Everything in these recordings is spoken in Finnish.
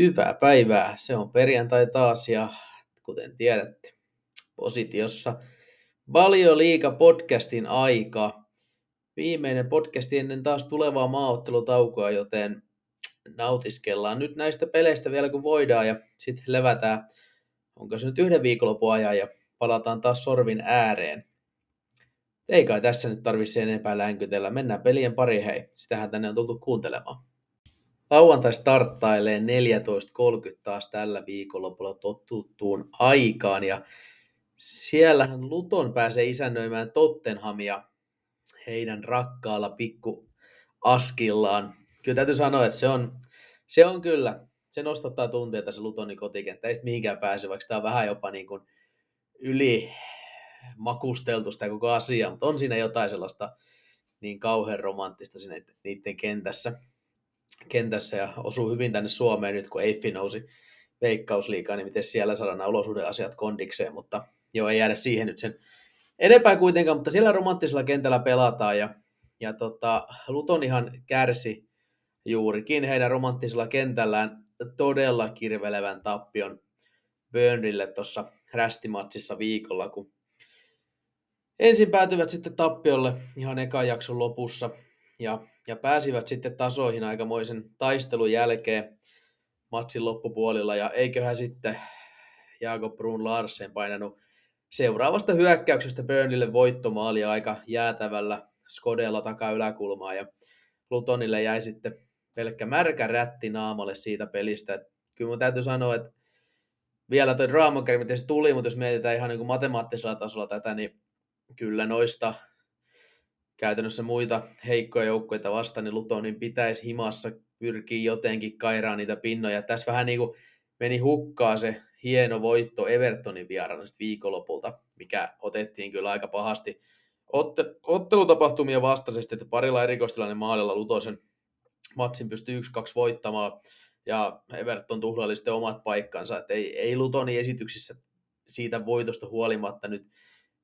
Hyvää päivää. Se on perjantai taas ja kuten tiedätte, positiossa Valio Liiga podcastin aika. Viimeinen podcasti ennen taas tulevaa maaottelutaukoa, joten nautiskellaan nyt näistä peleistä vielä kun voidaan ja sitten levätään, onko se nyt yhden viikonlopun ajan ja palataan taas sorvin ääreen. Ei kai tässä nyt tarvitse enempää länkytellä. Mennään pelien pari hei. Sitähän tänne on tultu kuuntelemaan. Lauantai starttailee 14.30 taas tällä viikonlopulla totuttuun aikaan ja siellähän Luton pääsee isännöimään Tottenhamia heidän rakkaalla pikku askillaan. Kyllä täytyy sanoa, että se on, se on kyllä, se nostattaa tunteita se Lutonin kotikenttä. Ei sitten mihinkään pääse, vaikka tämä on vähän jopa niin kuin yli makusteltu sitä koko asia, mutta on siinä jotain sellaista niin kauhean romanttista siinä niiden kentässä kentässä ja osuu hyvin tänne Suomeen nyt, kun Eiffi nousi veikkausliikaan, niin miten siellä saadaan nämä olosuhdeasiat kondikseen, mutta joo, ei jäädä siihen nyt sen enempää kuitenkaan, mutta siellä romanttisella kentällä pelataan ja, ja tota, Luton ihan kärsi juurikin heidän romanttisella kentällään todella kirvelevän tappion Burnleylle tuossa rästimatsissa viikolla, kun ensin päätyvät sitten tappiolle ihan ekan jakson lopussa ja ja pääsivät sitten tasoihin aikamoisen taistelun jälkeen matsin loppupuolilla ja eiköhän sitten Jaakob Brun Larsen painanut seuraavasta hyökkäyksestä Burnleylle voittomaali aika jäätävällä Skodella takaa yläkulmaa ja Lutonille jäi sitten pelkkä märkä rätti naamalle siitä pelistä. Et kyllä mun täytyy sanoa, että vielä toi miten se tuli, mutta jos mietitään ihan niin kuin matemaattisella tasolla tätä, niin kyllä noista käytännössä muita heikkoja joukkoja vastaan, niin Lutonin pitäisi himassa pyrkiä jotenkin kairaan niitä pinnoja. Tässä vähän niin kuin meni hukkaa se hieno voitto Evertonin vieraana viikonlopulta, mikä otettiin kyllä aika pahasti otte, ottelutapahtumia vastaisesti, että parilla erikoistilainen maalilla Lutosen matsin pystyi 1-2 voittamaan, ja Everton tuhlaili sitten omat paikkansa, että ei, ei Lutonin esityksissä siitä voitosta huolimatta nyt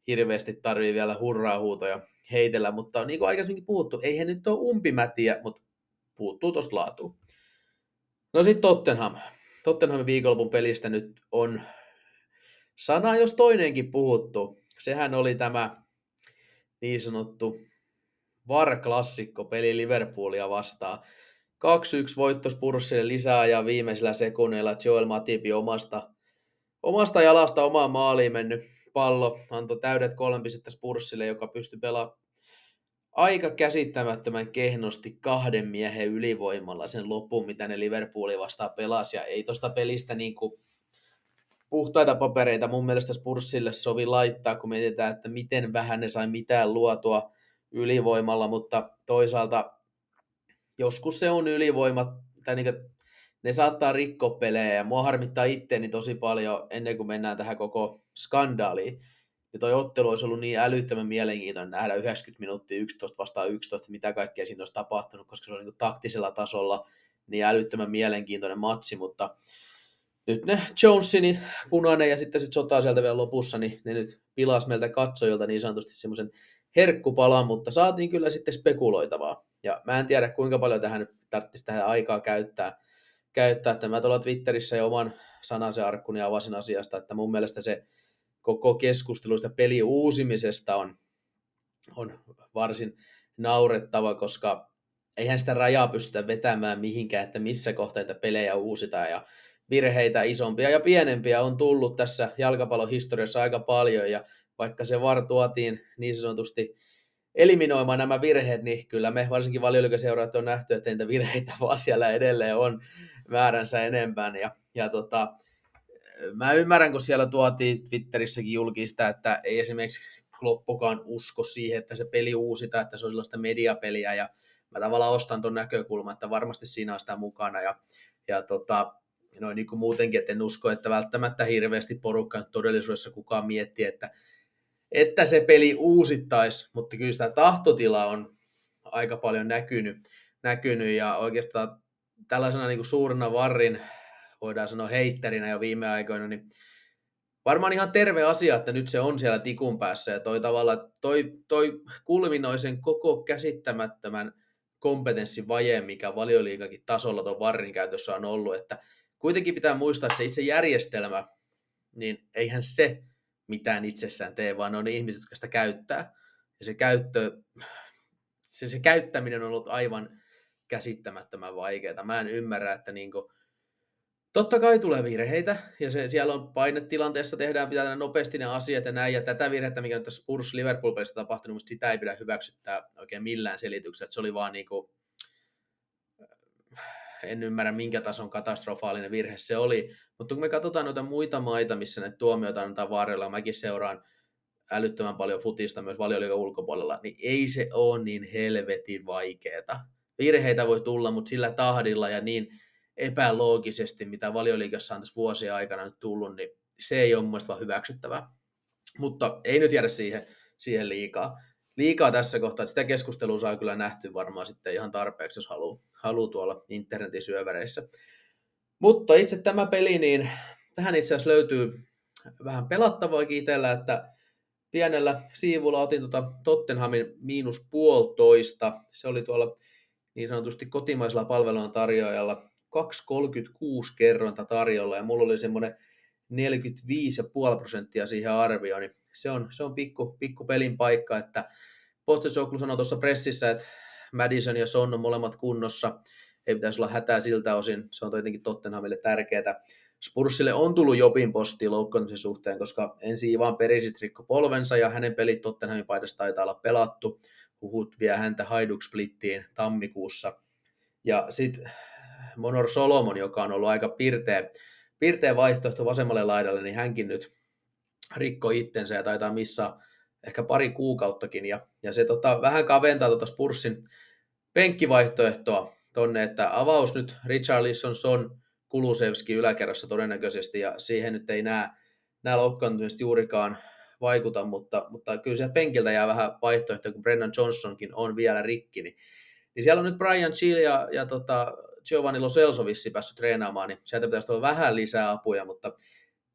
hirveästi tarvii vielä hurraa huutoja heitellä, mutta niin kuin aikaisemminkin puhuttu, eihän nyt ole umpimätiä, mutta puuttuu tuosta laatuun. No sitten Tottenham. Tottenhamin viikonlopun pelistä nyt on sana, jos toinenkin puhuttu. Sehän oli tämä niin sanottu VAR-klassikko peli Liverpoolia vastaan. 2-1 voitto Spurssille lisää ja viimeisellä sekunneilla Joel Matipi omasta, omasta jalasta omaan maaliin mennyt pallo antoi täydet kolme pistettä Spurssille, joka pystyi pelaamaan aika käsittämättömän kehnosti kahden miehen ylivoimalla sen lopun, mitä ne Liverpooli vastaan pelasi. Ja ei tosta pelistä niin kuin puhtaita papereita. Mun mielestä Spurssille sovi laittaa, kun mietitään, että miten vähän ne sai mitään luotua ylivoimalla, mutta toisaalta joskus se on ylivoima, tai niin kuin, ne saattaa rikkoa pelejä, ja mua harmittaa itteeni tosi paljon ennen kuin mennään tähän koko skandaaliin, ja toi ottelu olisi ollut niin älyttömän mielenkiintoinen nähdä 90 minuuttia 11 vastaan 11, mitä kaikkea siinä olisi tapahtunut, koska se oli niin taktisella tasolla niin älyttömän mielenkiintoinen matsi, mutta nyt ne Jonesin punainen ja sitten sit sota sieltä vielä lopussa, niin ne nyt pilas meiltä katsojilta niin sanotusti semmoisen herkkupalan, mutta saatiin kyllä sitten spekuloitavaa. Ja mä en tiedä kuinka paljon tähän tarvitsisi tähän aikaa käyttää, käyttää että mä tuolla Twitterissä jo oman sanansa arkkuni avasin asiasta, että mun mielestä se koko keskustelusta peli uusimisesta on, on varsin naurettava, koska eihän sitä rajaa pystytä vetämään mihinkään, että missä kohteita pelejä uusitaan. Ja virheitä isompia ja pienempiä on tullut tässä jalkapallon historiassa aika paljon. Ja vaikka se VAR tuotiin niin sanotusti eliminoimaan nämä virheet, niin kyllä me varsinkin valioliikaseuraajat on nähty, että niitä virheitä vaan siellä edelleen on määränsä enempää. Ja, ja tota, mä ymmärrän, kun siellä tuotiin Twitterissäkin julkista, että ei esimerkiksi loppukaan usko siihen, että se peli uusita, että se on sellaista mediapeliä ja mä tavallaan ostan tuon näkökulman, että varmasti siinä on sitä mukana ja, ja tota, noin niin kuin muutenkin, että en usko, että välttämättä hirveästi porukka todellisuudessa kukaan miettii, että, että se peli uusittaisi, mutta kyllä sitä tahtotilaa on aika paljon näkynyt, näkynyt ja oikeastaan tällaisena niin kuin suurena varrin voidaan sanoa heitterinä jo viime aikoina, niin varmaan ihan terve asia, että nyt se on siellä tikun päässä ja toi tavalla, toi, toi kulminoi sen koko käsittämättömän kompetenssivajeen, mikä valioliikakin tasolla tuon varrin käytössä on ollut, että kuitenkin pitää muistaa, että se itse järjestelmä, niin eihän se mitään itsessään tee, vaan on ne ihmiset, jotka sitä käyttää. Ja se, käyttö, se, se käyttäminen on ollut aivan käsittämättömän vaikeaa. Mä en ymmärrä, että niinku, totta kai tulee virheitä, ja se, siellä on painetilanteessa, tehdään pitää nopeasti ne asiat ja näin, ja tätä virhettä, mikä nyt tässä Spurs Liverpool-pelissä tapahtunut, mutta sitä ei pidä hyväksyttää oikein millään selityksellä, että se oli vaan niinku, en ymmärrä minkä tason katastrofaalinen virhe se oli, mutta kun me katsotaan noita muita maita, missä ne tuomioita annetaan varrella, mäkin seuraan älyttömän paljon futista myös valioliikan ulkopuolella, niin ei se ole niin helvetin vaikeeta. Virheitä voi tulla, mutta sillä tahdilla ja niin epäloogisesti, mitä valioliikassa on tässä vuosien aikana nyt tullut, niin se ei ole mun hyväksyttävää. Mutta ei nyt jäädä siihen, siihen liikaa. Liikaa tässä kohtaa, että sitä keskustelua saa kyllä nähty varmaan sitten ihan tarpeeksi, jos haluaa, haluaa tuolla internetin syövereissä. Mutta itse tämä peli, niin tähän itse asiassa löytyy vähän pelattavaa itsellä, että pienellä siivulla otin tuota Tottenhamin miinus puolitoista. Se oli tuolla niin sanotusti kotimaisella palvelun tarjoajalla 2,36 kerrointa tarjolla ja mulla oli semmoinen 45,5 prosenttia siihen arvioon, niin se on, se on pikku, pikku pelin paikka, että Postesoglu sanoi tuossa pressissä, että Madison ja Son on molemmat kunnossa, ei pitäisi olla hätää siltä osin, se on tietenkin Tottenhamille tärkeää. Spursille on tullut Jopin posti loukkaantumisen suhteen, koska ensin Ivan Perisit rikko polvensa ja hänen pelit Tottenhamin paidassa taitaa olla pelattu. Huhut vie häntä Hajduk Splittiin tammikuussa. Ja sitten Monor Solomon, joka on ollut aika pirteä, pirteä vaihtoehto vasemmalle laidalle, niin hänkin nyt rikko itsensä ja taitaa missä ehkä pari kuukauttakin. Ja, ja se tota, vähän kaventaa tuota Spurssin penkkivaihtoehtoa tonne, että avaus nyt Richarlison, Son, Kulusevski yläkerrassa todennäköisesti, ja siihen nyt ei nämä, nämä loukkaantumiset juurikaan vaikuta, mutta, mutta kyllä se penkiltä jää vähän vaihtoehtoja, kun Brennan Johnsonkin on vielä rikki, niin, niin siellä on nyt Brian Chill ja, ja tota, Giovanni Lo Celso vissi päässyt treenaamaan, niin sieltä pitäisi tulla vähän lisää apuja, mutta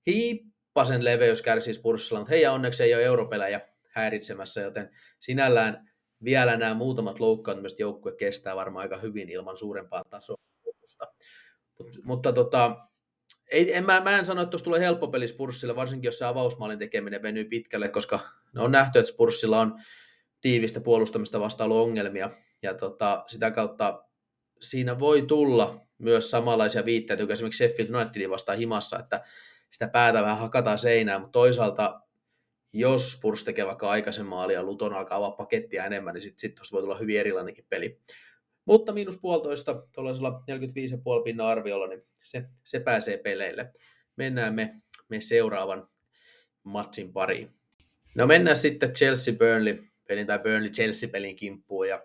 hiippasen leveys kärsii Spurssilla, mutta heidän onneksi ei ole europelejä häiritsemässä, joten sinällään vielä nämä muutamat loukkaantumiset joukkue kestää varmaan aika hyvin ilman suurempaa tasoa. Mutta, mutta tota, ei, en, mä, mä en sano, että tuossa tulee helppo peli Spurssille, varsinkin jos se avausmaalin tekeminen venyy pitkälle, koska ne on nähty, että Spurssilla on tiivistä puolustamista vastaan ongelmia, ja tota, sitä kautta siinä voi tulla myös samanlaisia viitteitä, kuin esimerkiksi Sheffield Unitedin vastaan himassa, että sitä päätä vähän hakataan seinään, mutta toisaalta jos Spurs tekee vaikka aikaisen maali ja Luton alkaa avaa pakettia enemmän, niin sitten sit voi tulla hyvin erilainenkin peli. Mutta miinus puolitoista tuollaisella 45,5 pinnan arviolla, niin se, se pääsee peleille. Mennään me, me seuraavan matsin pariin. No mennään sitten Chelsea-Burnley pelin tai Burnley-Chelsea-pelin kimppuun. Ja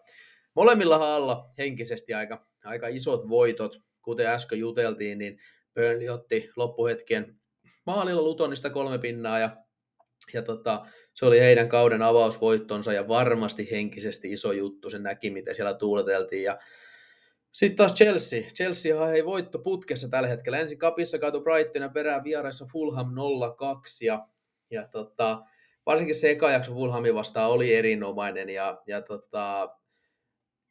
molemmilla alla henkisesti aika, aika isot voitot. Kuten äsken juteltiin, niin Burnley otti loppuhetken maalilla Lutonista kolme pinnaa ja ja tota, se oli heidän kauden avausvoittonsa ja varmasti henkisesti iso juttu. Se näki, miten siellä tuuleteltiin. Ja sitten taas Chelsea. Chelsea ei voitto putkessa tällä hetkellä. Ensin kapissa kaatu Brighton ja perään vieraissa Fulham 0-2. Ja, ja tota, varsinkin se eka jakso Fulhamin vastaan oli erinomainen. Ja, ja tota,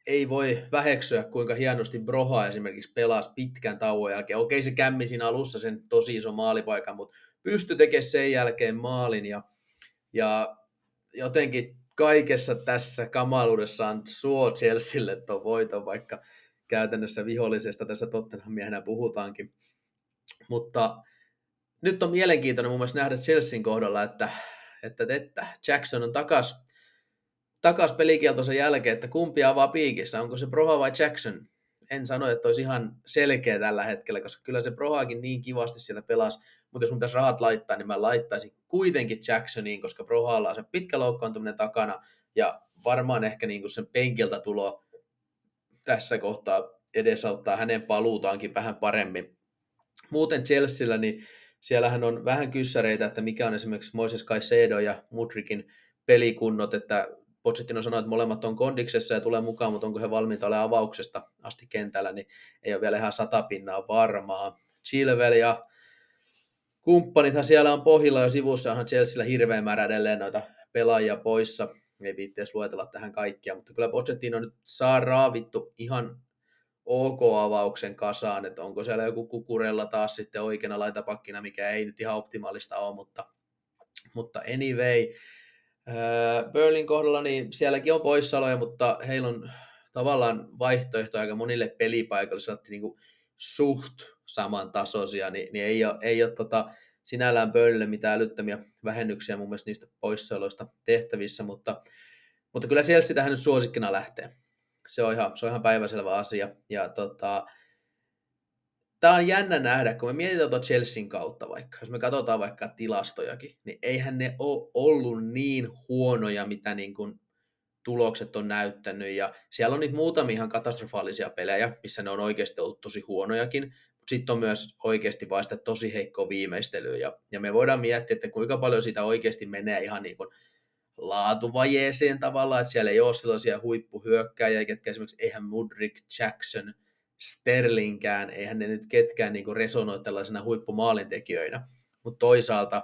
ei voi väheksyä, kuinka hienosti Broha esimerkiksi pelasi pitkän tauon jälkeen. Okei, se kämmi siinä alussa sen tosi iso maalipaikan, mutta pystyi tekemään sen jälkeen maalin ja, ja jotenkin kaikessa tässä kamaluudessaan suo Chelsealle tuon voiton, vaikka käytännössä vihollisesta tässä Tottenhamia puhutaankin. Mutta nyt on mielenkiintoinen mun mielestä nähdä Chelsean kohdalla, että, että, että Jackson on takas, takas pelikieltonsa jälkeen, että kumpi avaa piikissä, onko se Proha vai Jackson? En sano, että olisi ihan selkeä tällä hetkellä, koska kyllä se Prohaakin niin kivasti siellä pelasi, mutta jos mun pitäisi rahat laittaa, niin mä laittaisin kuitenkin Jacksoniin, koska Prohalla on se pitkä loukkaantuminen takana, ja varmaan ehkä niin kuin sen penkiltä tulo tässä kohtaa edesauttaa hänen paluutaankin vähän paremmin. Muuten Chelsealla, niin siellähän on vähän kyssäreitä, että mikä on esimerkiksi Moises Caicedo ja Mudrikin pelikunnot, että Pochettino sanoi, että molemmat on kondiksessa ja tulee mukaan, mutta onko he valmiita olemaan avauksesta asti kentällä, niin ei ole vielä ihan sata pinnaa varmaa. Chilwell ja kumppanithan siellä on pohjilla jo sivussa, onhan Chelsealla hirveän määrä edelleen noita pelaajia poissa, ei viittees luetella tähän kaikkia, mutta kyllä Pochettino nyt saa raavittu ihan OK-avauksen kasaan, että onko siellä joku kukurella taas sitten oikeana laitapakkina, mikä ei nyt ihan optimaalista ole, mutta, mutta anyway, Berlin kohdalla niin sielläkin on poissaoloja, mutta heillä on tavallaan vaihtoehto aika monille pelipaikoille, saatti niin kuin suht samantasoisia, niin, niin ei ole, ei ole tota, sinällään Burnleylle mitään älyttömiä vähennyksiä mun mielestä niistä poissaoloista tehtävissä, mutta, mutta kyllä siellä sitä nyt suosikkina lähtee. Se on ihan, se on ihan päiväselvä asia. Ja tota, tämä on jännä nähdä, kun me mietitään tuota Chelsean kautta vaikka, jos me katsotaan vaikka tilastojakin, niin eihän ne ole ollut niin huonoja, mitä niin kuin tulokset on näyttänyt. Ja siellä on niitä muutamia ihan katastrofaalisia pelejä, missä ne on oikeasti ollut tosi huonojakin, sitten on myös oikeasti vaan sitä tosi heikkoa viimeistelyä. Ja, ja me voidaan miettiä, että kuinka paljon sitä oikeasti menee ihan niin kuin laatuvajeeseen tavallaan, että siellä ei ole sellaisia huippuhyökkäjiä, ketkä esimerkiksi eihän Mudrik, Jackson, Sterlingkään, eihän ne nyt ketkään niin resonoi tällaisena huippumaalintekijöinä, mutta toisaalta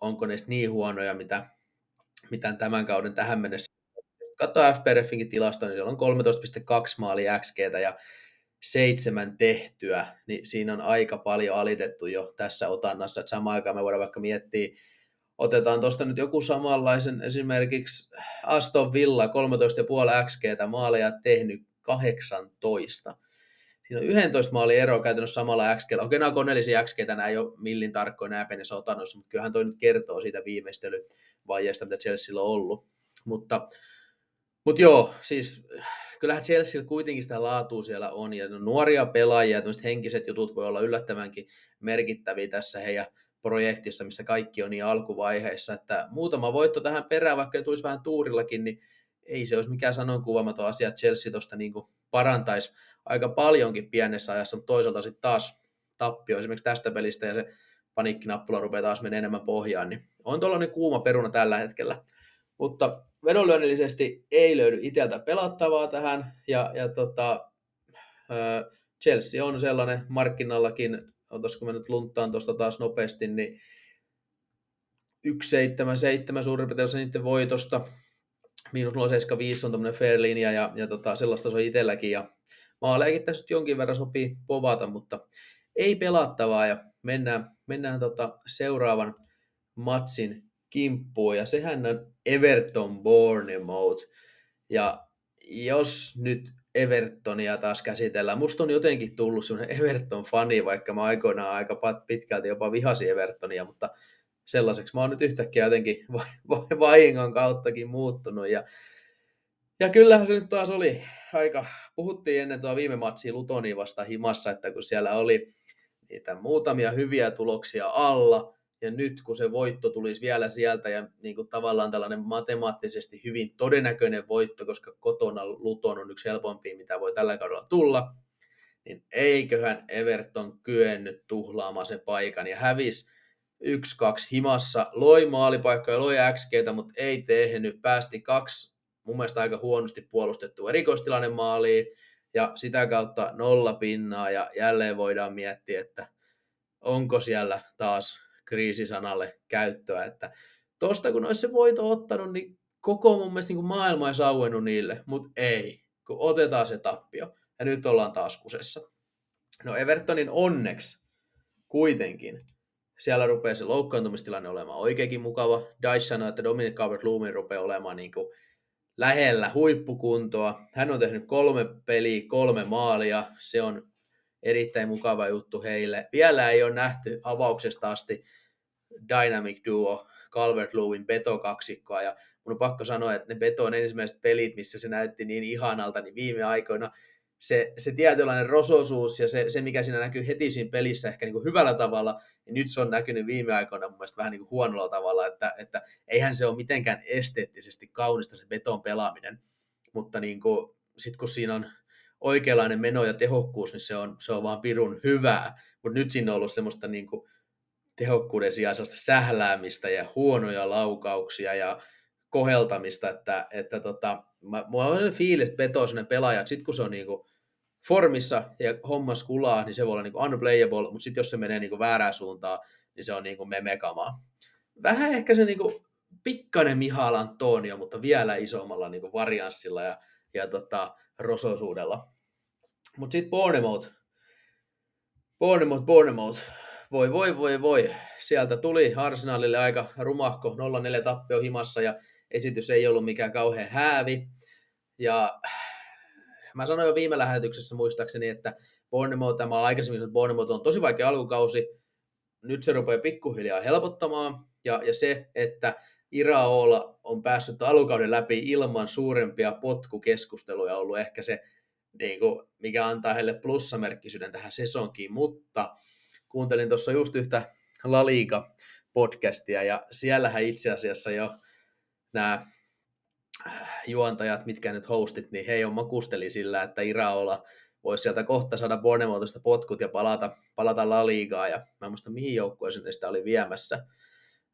onko ne niin huonoja, mitä, mitä tämän kauden tähän mennessä. Katsoo FPRFinkin tilastoa, niin siellä on 13,2 maalia XG ja seitsemän tehtyä, niin siinä on aika paljon alitettu jo tässä otannassa. Että samaan aikaan me voidaan vaikka miettiä, otetaan tuosta nyt joku samanlaisen, esimerkiksi Aston Villa 13,5 XG maaleja tehnyt 18. Siinä on 11 maali ero käytännössä samalla XG. Okei, nämä koneellisia XG, nämä ei ole millin tarkkoja nämä penessä otannossa, mutta kyllähän toi nyt kertoo siitä viimeistelyvaiheesta, mitä Chelsea on ollut. Mutta, mutta joo, siis kyllähän Chelsea kuitenkin sitä laatua siellä on, ja nuoria pelaajia, tämmöiset henkiset jutut voi olla yllättävänkin merkittäviä tässä heidän projektissa, missä kaikki on niin alkuvaiheessa, että muutama voitto tähän perään, vaikka ne tulisi vähän tuurillakin, niin ei se olisi mikään sanonkuvaamaton asia, että Chelsea tuosta niin parantaisi aika paljonkin pienessä ajassa, mutta toisaalta sitten taas tappio esimerkiksi tästä pelistä ja se paniikkinappula rupeaa taas menemään enemmän pohjaan, niin on tuollainen kuuma peruna tällä hetkellä. Mutta vedonlyönnillisesti ei löydy itseltä pelattavaa tähän, ja, ja tota, Chelsea on sellainen markkinallakin, otaisiko me nyt lunttaan tuosta taas nopeasti, niin 1,77 suurin piirtein se niiden voitosta, miinus 0,75 on tämmöinen fair linja, ja, ja tota, sellaista se on itselläkin, ja maalejakin tässä jonkin verran sopii povata, mutta ei pelattavaa, ja mennään, mennään tota seuraavan matsin kimppuun, ja sehän on Everton Bournemouth, ja jos nyt Evertonia taas käsitellään. Musta on jotenkin tullut semmoinen Everton-fani, vaikka mä aikoinaan aika pitkälti jopa vihasin Evertonia, mutta sellaiseksi mä oon nyt yhtäkkiä jotenkin vahingon kauttakin muuttunut. Ja, ja kyllähän se nyt taas oli aika, puhuttiin ennen tuo viime matsia Lutoni vasta himassa, että kun siellä oli niitä muutamia hyviä tuloksia alla, ja nyt kun se voitto tulisi vielä sieltä ja niin kuin tavallaan tällainen matemaattisesti hyvin todennäköinen voitto, koska kotona Luton on yksi helpompi, mitä voi tällä kaudella tulla, niin eiköhän Everton kyennyt tuhlaamaan sen paikan ja hävis 1-2 himassa, loi maalipaikkoja, loi XGtä, mutta ei tehnyt, päästi kaksi mun mielestä aika huonosti puolustettua erikoistilanne maaliin ja sitä kautta nolla pinnaa ja jälleen voidaan miettiä, että onko siellä taas kriisisanalle käyttöä, että tosta kun olisi se voito ottanut, niin koko mun mielestä niin maailma ei auennut niille, mutta ei, kun otetaan se tappio. Ja nyt ollaan taas kusessa. No Evertonin onneksi kuitenkin siellä rupeaa se loukkaantumistilanne olemaan oikeinkin mukava. Dice sanoi, että Dominic Calvert-Lewin rupeaa olemaan niin kuin lähellä huippukuntoa. Hän on tehnyt kolme peliä, kolme maalia. Se on erittäin mukava juttu heille. Vielä ei ole nähty avauksesta asti Dynamic Duo calvert lewin Beto-kaksikkoa, ja mun on pakko sanoa, että ne Beton ensimmäiset pelit, missä se näytti niin ihanalta, niin viime aikoina se, se tietynlainen rososuus ja se, se, mikä siinä näkyy heti siinä pelissä ehkä niin kuin hyvällä tavalla, niin nyt se on näkynyt viime aikoina mun mielestä vähän niin kuin huonolla tavalla, että, että eihän se ole mitenkään esteettisesti kaunista se beton pelaaminen, mutta niin kuin, sit kun siinä on oikeanlainen meno ja tehokkuus, niin se on, se on vaan pirun hyvää. Mutta nyt siinä on ollut semmoista niin kuin tehokkuuden sijaan sellaista sähläämistä ja huonoja laukauksia ja koheltamista, että, että tota, mä, mulla on fiilis, että vetoo sellainen pelaaja, että sit kun se on niinku formissa ja hommas kulaa, niin se voi olla niinku unplayable, mutta sitten jos se menee niinku väärään suuntaan, niin se on niinku memekamaa. Vähän ehkä se niinku pikkainen Mihal Antonio, mutta vielä isommalla niinku varianssilla ja, ja tota, rososuudella. Mutta sitten Bournemouth. Bournemouth, Bournemouth. Voi, voi, voi, voi. Sieltä tuli Arsenalille aika rumahko 0-4 tappio himassa ja esitys ei ollut mikään kauhean häävi. Ja mä sanoin jo viime lähetyksessä muistaakseni, että Bournemouth, tämä aikaisemmin että Bournemouth on tosi vaikea alkukausi. Nyt se rupeaa pikkuhiljaa helpottamaan. Ja, ja se, että Iraola on päässyt alukauden läpi ilman suurempia potkukeskusteluja ollut ehkä se, niin kuin, mikä antaa heille plussamerkkisyyden tähän sesonkiin, mutta kuuntelin tuossa just yhtä La Liga podcastia ja siellähän itse asiassa jo nämä juontajat, mitkä nyt hostit, niin he jo makusteli sillä, että Iraola voisi sieltä kohta saada Bournemouthista potkut ja palata, palata La Ligaa, ja mä en muista mihin joukkueeseen sitä oli viemässä,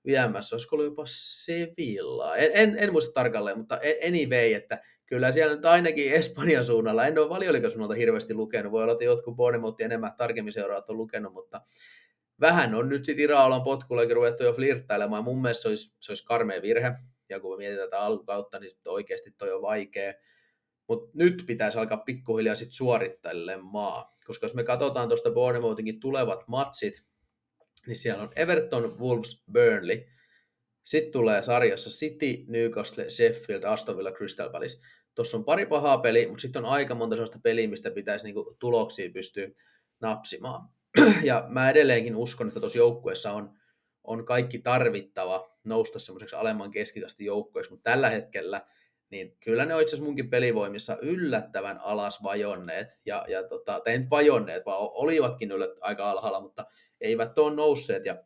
viemässä, olisiko ollut jopa Sevilla, en, en, en muista tarkalleen, mutta anyway, että kyllä siellä nyt ainakin Espanjan suunnalla, en ole valioliikasuunnalta hirveästi lukenut, voi olla, että jotkut Bournemouthia enemmän tarkemmin seuraavat on lukenut, mutta vähän on nyt sitten Iraolan potkullakin ruvettu jo flirttailemaan, mun mielestä se olisi, se olisi karmea virhe, ja kun me mietitään tätä alkukautta, niin oikeasti toi on vaikea. Mutta nyt pitäisi alkaa pikkuhiljaa sitten suorittelemaan, koska jos me katsotaan tuosta Bournemouthinkin tulevat matsit, niin siellä on Everton, Wolves, Burnley. Sitten tulee sarjassa City, Newcastle, Sheffield, Aston Villa, Crystal Palace. Tuossa on pari pahaa peliä, mutta sitten on aika monta sellaista peliä, mistä pitäisi niinku tuloksia pystyä napsimaan. Ja mä edelleenkin uskon, että tuossa joukkueessa on on kaikki tarvittava nousta semmoiseksi alemman keskikasti joukkoiksi, mutta tällä hetkellä niin kyllä ne on itse asiassa munkin pelivoimissa yllättävän alas vajonneet, ja, ja tota, tai nyt vajonneet, vaan olivatkin yllät, aika alhaalla, mutta eivät ole nousseet, ja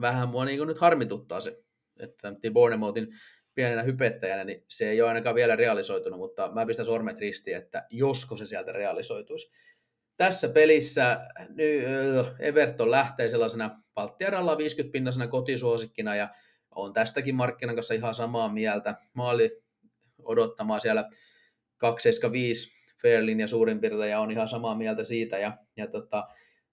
vähän mua niin nyt harmituttaa se, että Bournemouthin pienenä hypettäjänä, niin se ei ole ainakaan vielä realisoitunut, mutta mä pistän sormet ristiin, että josko se sieltä realisoituisi tässä pelissä Everton lähtee sellaisena Palttiaralla 50 pinnasena kotisuosikkina ja on tästäkin markkinan kanssa ihan samaa mieltä. Maali odottamaan siellä 275 Fairlin ja suurin piirtein ja on ihan samaa mieltä siitä. Ja, ja tota,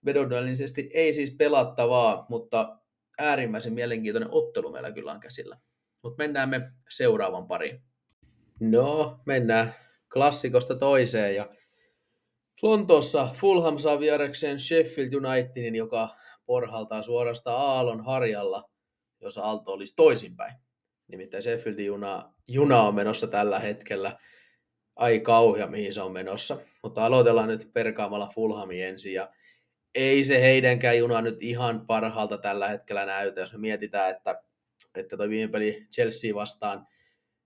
vedonnollisesti ei siis pelattavaa, mutta äärimmäisen mielenkiintoinen ottelu meillä kyllä on käsillä. Mutta mennään me seuraavan pariin. No, mennään klassikosta toiseen ja Lontoossa Fulham saa vierakseen Sheffield Unitedin, joka porhaltaa suorasta Aallon harjalla, jos Aalto olisi toisinpäin. Nimittäin Sheffieldin juna, juna on menossa tällä hetkellä. Ai kauhea, mihin se on menossa. Mutta aloitellaan nyt perkaamalla Fulhami ensin. Ja ei se heidänkään juna nyt ihan parhaalta tällä hetkellä näytä, jos me mietitään, että, että toi viime peli Chelsea vastaan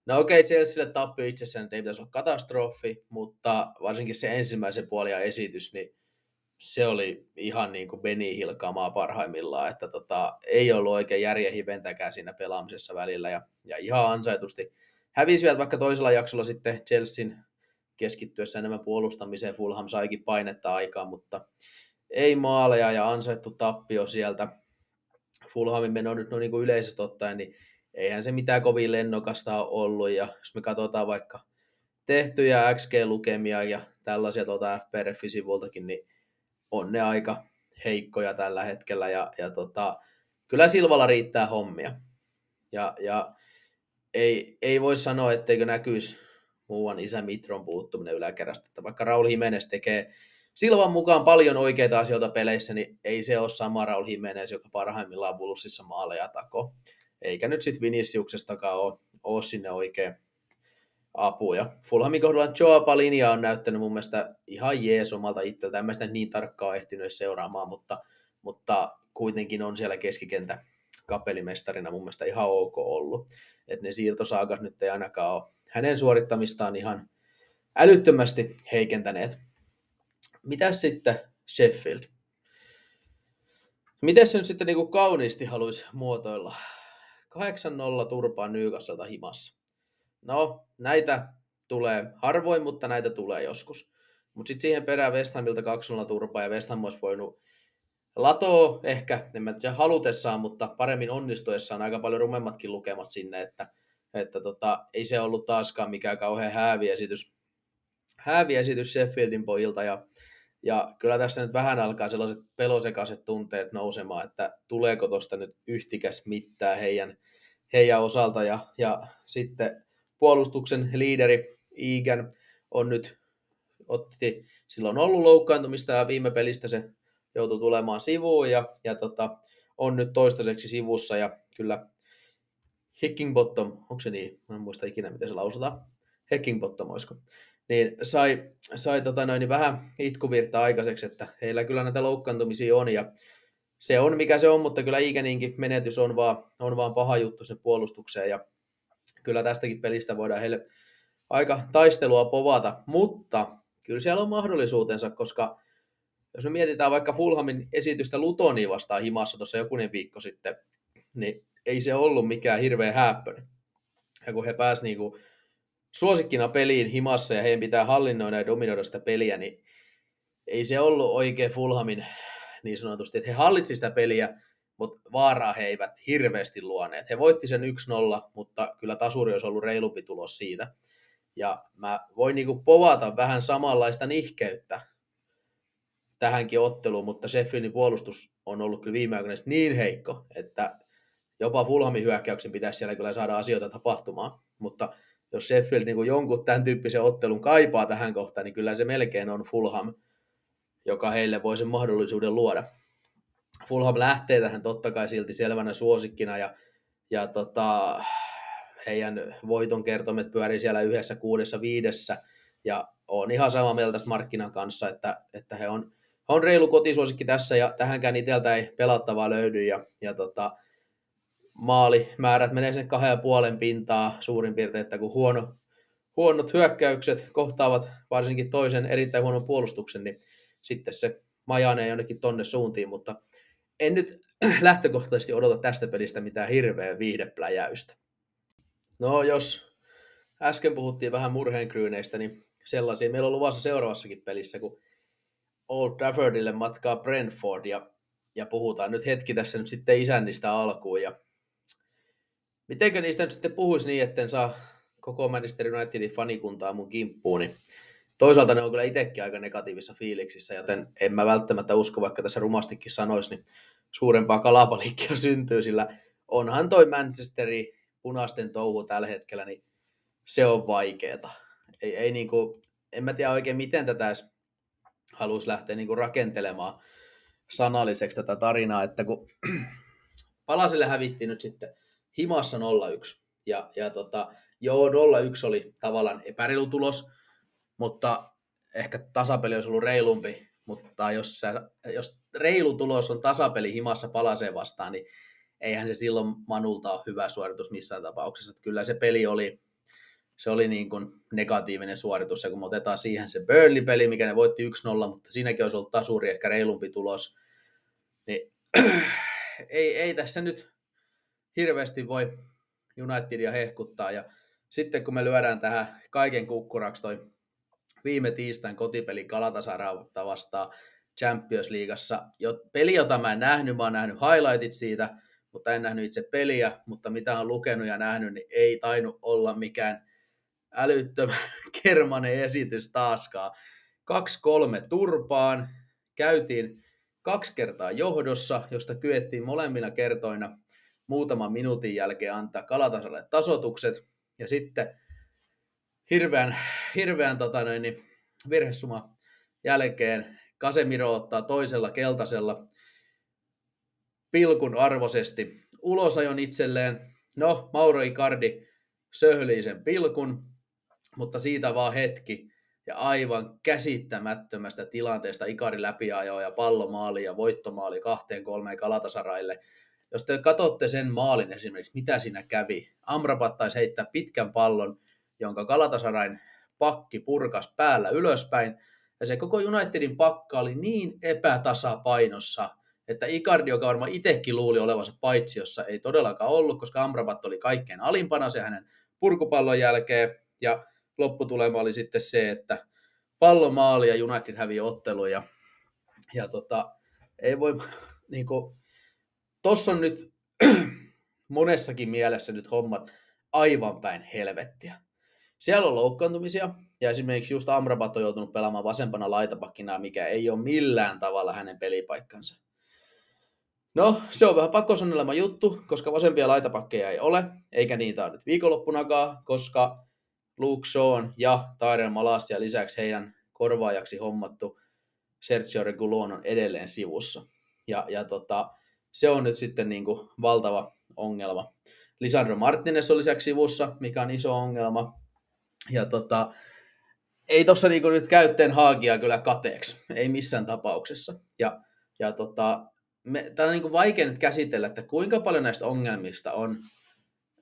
No okei, okay, Chelsealle tappio itsessään ei pitäisi olla katastrofi, mutta varsinkin se ensimmäisen puolia esitys, niin se oli ihan niin kuin Beni Hilkamaa parhaimmillaan, että tota, ei ollut oikein järjen hiventäkään siinä pelaamisessa välillä ja, ja ihan ansaitusti hävisivät vaikka toisella jaksolla sitten Chelsean keskittyessä enemmän puolustamiseen, Fulham saikin painetta aikaa, mutta ei maaleja ja ansaittu tappio sieltä. Fulhamin meno nyt no niin kuin yleisesti ottaen, niin eihän se mitään kovin lennokasta ole ollut, ja jos me katsotaan vaikka tehtyjä XG-lukemia ja tällaisia tuota FPRF-sivultakin, niin on ne aika heikkoja tällä hetkellä, ja, ja tota, kyllä Silvalla riittää hommia. Ja, ja ei, ei voi sanoa, etteikö näkyisi muuan isä Mitron puuttuminen yläkerrasta, että vaikka Raul Jimenez tekee Silvan mukaan paljon oikeita asioita peleissä, niin ei se ole sama Raul Jimenez, joka parhaimmillaan Bullsissa maaleja tako eikä nyt sitten Viniciuksestakaan ole, ole sinne oikein apuja. Fulhamin kohdalla Joa Palinia on näyttänyt mun mielestä ihan jees omalta itseltä. En mä sitä niin tarkkaan ehtinyt seuraamaan, mutta, mutta kuitenkin on siellä keskikentä kapelimestarina mun mielestä ihan ok ollut. Että ne siirtosaakat nyt ei ainakaan ole hänen suorittamistaan ihan älyttömästi heikentäneet. Mitäs sitten Sheffield? Miten se nyt sitten niin kuin kauniisti haluaisi muotoilla? 8-0 turpaa Newcastleta himassa. No, näitä tulee harvoin, mutta näitä tulee joskus. Mutta sitten siihen perään West Hamilta 2-0 turpaa ja West Ham olisi voinut latoa ehkä, en mä tiedä halutessaan, mutta paremmin onnistuessaan aika paljon rumemmatkin lukemat sinne, että, että tota, ei se ollut taaskaan mikään kauhean hääviesitys, hääviesitys Sheffieldin pojilta ja ja kyllä tässä nyt vähän alkaa sellaiset pelosekaiset tunteet nousemaan, että tuleeko tuosta nyt yhtikäs mitään heidän, heidän osalta. Ja, ja sitten puolustuksen liideri Egan on nyt otti, silloin ollut loukkaantumista ja viime pelistä se joutui tulemaan sivuun ja, ja tota, on nyt toistaiseksi sivussa ja kyllä Hickingbottom, onko se niin? Mä en muista ikinä, miten se lausutaan. Hickingbottom, olisiko? Niin sai, sai tota noin, niin vähän itkuvirtaa aikaiseksi, että heillä kyllä näitä loukkaantumisia on ja se on mikä se on, mutta kyllä Igeninkin menetys on vaan, on vaan paha juttu sen puolustukseen ja kyllä tästäkin pelistä voidaan heille aika taistelua povata, mutta kyllä siellä on mahdollisuutensa, koska jos me mietitään vaikka Fulhamin esitystä Lutoni vastaan himassa tuossa jokunen viikko sitten, niin ei se ollut mikään hirveä häppöinen. Ja kun he pääsivät niinku suosikkina peliin himassa ja heidän pitää hallinnoida ja dominoida sitä peliä, niin ei se ollut oikein Fulhamin niin sanotusti, että he hallitsivat sitä peliä, mutta vaaraa he eivät hirveästi luoneet. He voitti sen 1-0, mutta kyllä tasuri olisi ollut reilumpi tulos siitä. Ja mä voin niinku povata vähän samanlaista nihkeyttä tähänkin otteluun, mutta Sheffieldin puolustus on ollut kyllä viime aikoina niin heikko, että jopa Fulhamin hyökkäyksen pitäisi siellä kyllä saada asioita tapahtumaan. Mutta jos Sheffield niin jonkun tämän tyyppisen ottelun kaipaa tähän kohtaan, niin kyllä se melkein on Fulham, joka heille voi sen mahdollisuuden luoda. Fulham lähtee tähän totta kai silti selvänä suosikkina ja, ja tota, heidän voiton kertomet pyörii siellä yhdessä, kuudessa, viidessä ja on ihan samaa mieltä tästä markkinan kanssa, että, että he on, he on reilu kotisuosikki tässä ja tähänkään itseltä ei pelattavaa löydy ja, ja tota, maalimäärät menee sen kahden ja puolen pintaa suurin piirtein, että kun huono, huonot hyökkäykset kohtaavat varsinkin toisen erittäin huonon puolustuksen, niin sitten se majanee jonnekin tonne suuntiin, mutta en nyt lähtökohtaisesti odota tästä pelistä mitään hirveä viihdepläjäystä. No jos äsken puhuttiin vähän murheenkryyneistä, niin sellaisia meillä on luvassa seuraavassakin pelissä, kun Old Traffordille matkaa Brentford ja, ja puhutaan nyt hetki tässä nyt sitten isännistä alkuun ja Mitenkö niistä nyt sitten puhuisi niin, etten saa koko Manchester Unitedin fanikuntaa mun kimppuun, niin toisaalta ne on kyllä itsekin aika negatiivisessa fiiliksissä, joten en mä välttämättä usko, vaikka tässä rumastikin sanoisi, niin suurempaa kalapaliikkia syntyy, sillä onhan toi Manchesteri punaisten touhu tällä hetkellä, niin se on vaikeeta. Ei, ei niinku, en mä tiedä oikein, miten tätä edes haluaisi lähteä niinku rakentelemaan sanalliseksi tätä tarinaa, että kun Palaselle hävitti nyt sitten himassa 0-1. Ja, ja tota, joo, 0-1 oli tavallaan epäreilu tulos, mutta ehkä tasapeli olisi ollut reilumpi, mutta jos, sä, jos reilu tulos on tasapeli himassa palaseen vastaan, niin eihän se silloin Manulta ole hyvä suoritus missään tapauksessa. Että kyllä se peli oli, se oli niin kuin negatiivinen suoritus, ja kun me otetaan siihen se Burnley-peli, mikä ne voitti 1-0, mutta siinäkin olisi ollut tasuri, ehkä reilumpi tulos, niin ei, ei tässä nyt hirveästi voi Unitedia hehkuttaa. Ja sitten kun me lyödään tähän kaiken kukkuraksi toi viime tiistain kotipeli Kalatasarauta vastaan Champions Leagueassa. Jo, peli, jota mä en nähnyt, mä oon nähnyt highlightit siitä, mutta en nähnyt itse peliä, mutta mitä on lukenut ja nähnyt, niin ei tainnut olla mikään älyttömän kermanen esitys taaskaan. 2-3 turpaan, käytiin kaksi kertaa johdossa, josta kyettiin molemmina kertoina muutaman minuutin jälkeen antaa Kalatasalle tasotukset ja sitten hirveän, hirveän tota noin, niin virhesuma jälkeen Kasemiro ottaa toisella keltaisella pilkun arvosesti ulosajon itselleen. No, Mauro Icardi söhlii sen pilkun, mutta siitä vaan hetki ja aivan käsittämättömästä tilanteesta Ikari läpiajoa ja pallomaali ja voittomaali kahteen kolmeen Kalatasaraille – jos te katsotte sen maalin esimerkiksi, mitä siinä kävi, Amrabat taisi heittää pitkän pallon, jonka Kalatasarain pakki purkas päällä ylöspäin, ja se koko Unitedin pakka oli niin epätasapainossa, että Icardi, joka varmaan itsekin luuli olevansa paitsiossa, ei todellakaan ollut, koska Amrabat oli kaikkein alimpana se hänen purkupallon jälkeen, ja lopputulema oli sitten se, että pallomaali ja United hävii ottelu, ja, ja tota, ei voi niin kuin, tossa on nyt monessakin mielessä nyt hommat aivan päin helvettiä. Siellä on loukkaantumisia, ja esimerkiksi just Amrabat on joutunut pelaamaan vasempana laitapakkina, mikä ei ole millään tavalla hänen pelipaikkansa. No, se on vähän pakkosannelema juttu, koska vasempia laitapakkeja ei ole, eikä niitä ole nyt viikonloppunakaan, koska Luke Shaw ja Tyrell Malassia lisäksi heidän korvaajaksi hommattu Sergio Regulon on edelleen sivussa. Ja, ja tota, se on nyt sitten niin kuin valtava ongelma. Lisandro Martinez on lisäksi sivussa, mikä on iso ongelma. Ja tota, ei tuossa niin nyt käytteen haakia kyllä kateeksi, ei missään tapauksessa. Ja, ja tota, me, tämä on niin vaikea nyt käsitellä, että kuinka paljon näistä ongelmista on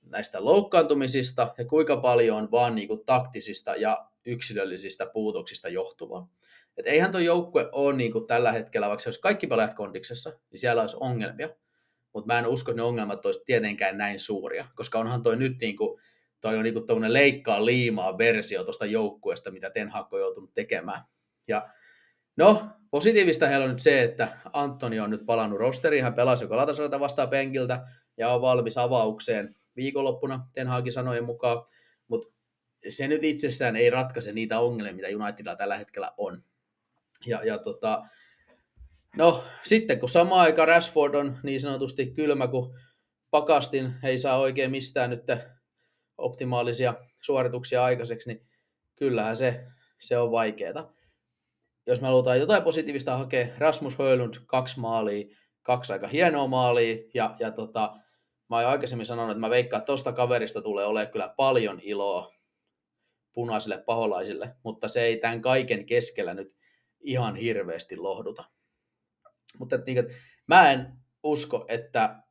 näistä loukkaantumisista ja kuinka paljon on vaan niin kuin taktisista ja yksilöllisistä puutoksista johtuvaa. Et eihän tuo joukkue ole niin kuin tällä hetkellä, vaikka se olisi kaikki pelaajat kondiksessa, niin siellä olisi ongelmia. Mutta mä en usko, että ne ongelmat olisi tietenkään näin suuria, koska onhan toi nyt niin kuin, toi on niin kuin leikkaa liimaa versio tuosta joukkueesta, mitä Ten Hag on joutunut tekemään. Ja no, positiivista heillä on nyt se, että Antoni on nyt palannut rosteriin, hän pelasi joka latasarata vastaan penkiltä ja on valmis avaukseen viikonloppuna Ten Hagin sanojen mukaan, mutta se nyt itsessään ei ratkaise niitä ongelmia, mitä Unitedilla tällä hetkellä on. Ja, ja tota, no sitten kun sama aika Rashford on niin sanotusti kylmä kuin pakastin, ei saa oikein mistään nyt optimaalisia suorituksia aikaiseksi, niin kyllähän se, se on vaikeaa. Jos me halutaan jotain positiivista hakea, Rasmus Höylund kaksi maalia, kaksi aika hienoa maalia, ja, ja tota, mä oon aikaisemmin sanonut, että mä veikkaan, että tosta kaverista tulee olemaan kyllä paljon iloa punaisille paholaisille, mutta se ei tämän kaiken keskellä nyt ihan hirveästi lohduta. Mutta niin, että mä en usko, että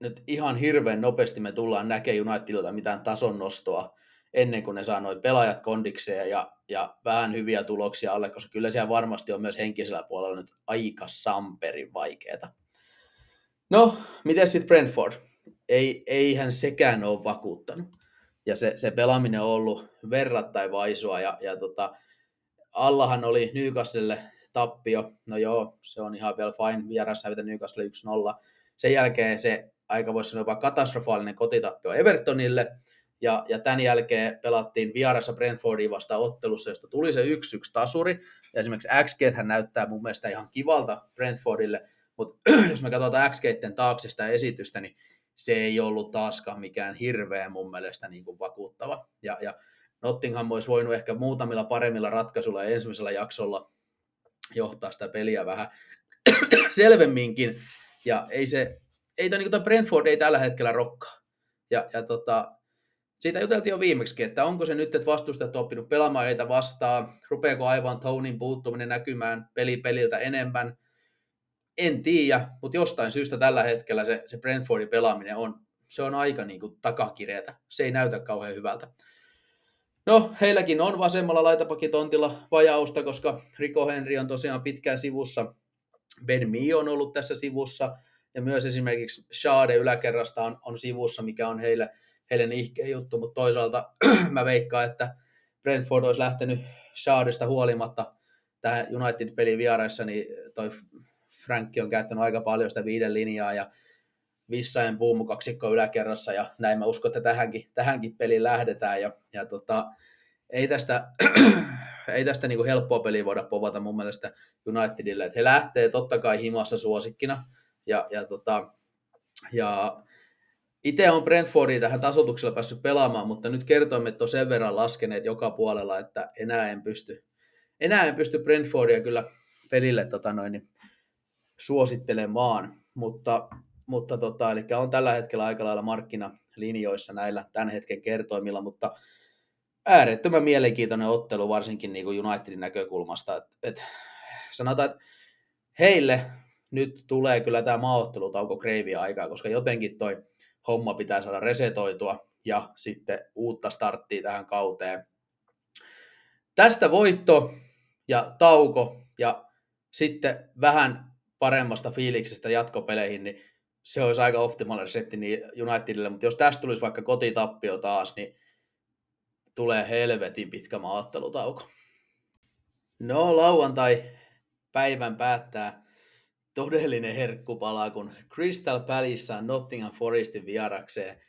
nyt ihan hirveän nopeasti me tullaan näkemään Unitedilta mitään tason nostoa ennen kuin ne saa noin pelaajat kondikseen ja, ja vähän hyviä tuloksia alle, koska kyllä siellä varmasti on myös henkisellä puolella nyt aika samperin vaikeeta. No, miten sitten Brentford? Ei, eihän sekään ole vakuuttanut. Ja se, se pelaaminen on ollut verrattain vaisua ja, ja tota, Allahan oli Newcastle tappio, no joo, se on ihan vielä fine, vieras hävitä Newcastle 1-0. Sen jälkeen se aika voisi sanoa katastrofaalinen kotitappio Evertonille, ja, ja tämän jälkeen pelattiin vierassa Brentfordiin vasta ottelussa, josta tuli se 1-1 tasuri, ja esimerkiksi XG hän näyttää mun mielestä ihan kivalta Brentfordille, mutta jos me katsotaan XGten taakse sitä esitystä, niin se ei ollut taaskaan mikään hirveä mun mielestä niin kuin vakuuttava. Ja, ja Nottingham olisi voinut ehkä muutamilla paremmilla ratkaisuilla ensimmäisellä jaksolla johtaa sitä peliä vähän selvemminkin. Ja ei se, ei toi, niin Brentford ei tällä hetkellä rokkaa. Ja, ja tota, siitä juteltiin jo viimeksi, että onko se nyt, että vastustajat on oppinut pelaamaan heitä vastaan, rupeako aivan Tonin puuttuminen näkymään peli peliltä enemmän, en tiedä, mutta jostain syystä tällä hetkellä se, se Brentfordin pelaaminen on, se on aika niin kuin takakireetä. Se ei näytä kauhean hyvältä. No, heilläkin on vasemmalla laitapakitontilla vajausta, koska Rico Henry on tosiaan pitkään sivussa. Ben Mi on ollut tässä sivussa, ja myös esimerkiksi Shade yläkerrasta on, on sivussa, mikä on heille, heille ihkeä juttu, mutta toisaalta mä veikkaan, että Brentford olisi lähtenyt Shadesta huolimatta tähän United-pelin vieraissa, niin toi Frankki on käyttänyt aika paljon sitä viiden linjaa, ja Vissain puumu kaksikko yläkerrassa ja näin mä uskon, että tähänkin, tähänkin peliin lähdetään ja, ja tota, ei tästä, ei tästä niin helppoa peliä voida povata mun mielestä Unitedille, että he lähtee totta kai himassa suosikkina ja, ja, tota, ja itse on Brentfordia tähän tasotuksella päässyt pelaamaan, mutta nyt kertoimet on sen verran laskeneet joka puolella, että enää en pysty, enää en pysty Brentfordia kyllä pelille tota noin, niin suosittelemaan, mutta mutta tota, eli on tällä hetkellä aika lailla markkinalinjoissa näillä tämän hetken kertoimilla, mutta äärettömän mielenkiintoinen ottelu varsinkin niin kuin Unitedin näkökulmasta. Et, et, sanotaan, että heille nyt tulee kyllä tämä maaottelutauko kreivia aikaa, koska jotenkin toi homma pitää saada resetoitua ja sitten uutta starttia tähän kauteen. Tästä voitto ja tauko ja sitten vähän paremmasta fiiliksestä jatkopeleihin, niin se olisi aika optimaalinen resepti niin Unitedille, mutta jos tästä tulisi vaikka kotitappio taas, niin tulee helvetin pitkä maattelutauko. No, lauantai päivän päättää todellinen herkkupala, kun Crystal Palace on Nottingham Forestin vierakseen.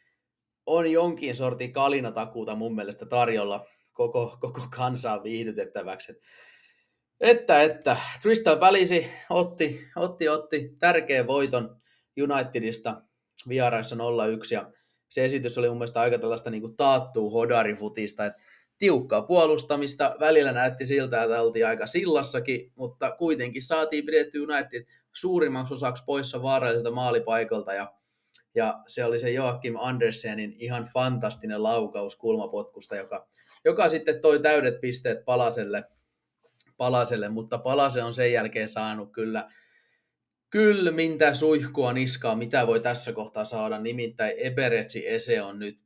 On jonkin sortin kalinatakuuta mun mielestä tarjolla koko, koko kansaa viihdytettäväksi. Että, että Crystal Palace otti, otti, otti tärkeän voiton Unitedista vieraissa 0-1 ja se esitys oli mun mielestä aika tällaista niin taattua hodarifutista, että tiukkaa puolustamista. Välillä näytti siltä, että oltiin aika sillassakin, mutta kuitenkin saatiin pidetty United suurimmaksi osaksi poissa vaaralliselta maalipaikalta ja ja se oli se Joakim Andersenin ihan fantastinen laukaus kulmapotkusta, joka, joka sitten toi täydet pisteet Palaselle, Palaselle, mutta Palase on sen jälkeen saanut kyllä kyllä mintä suihkua niskaa, mitä voi tässä kohtaa saada, nimittäin Eberetsi Ese on nyt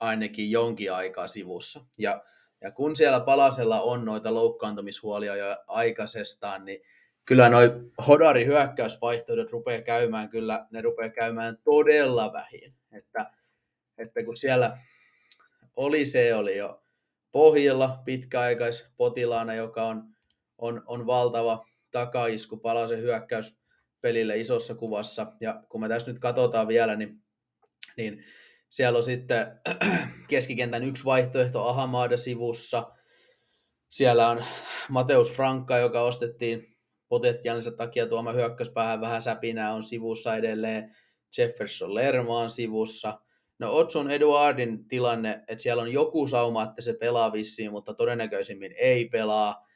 ainakin jonkin aikaa sivussa. Ja, ja kun siellä Palasella on noita loukkaantumishuolia jo aikaisestaan, niin kyllä noi Hodari hyökkäysvaihtoehdot rupeaa käymään, kyllä ne rupeaa käymään todella vähin. Että, että kun siellä oli se oli jo pohjalla pitkäaikaispotilaana, joka on, on, on valtava takaisku palasen hyökkäyspelille isossa kuvassa. Ja kun me tässä nyt katsotaan vielä, niin, niin siellä on sitten keskikentän yksi vaihtoehto Ahamaada sivussa. Siellä on Mateus Frankka, joka ostettiin potentiaalinsa takia tuoma hyökkäyspäähän vähän säpinää on sivussa edelleen, Jefferson Lerma on sivussa. No Otson Eduardin tilanne, että siellä on joku sauma, että se pelaa vissiin, mutta todennäköisimmin ei pelaa.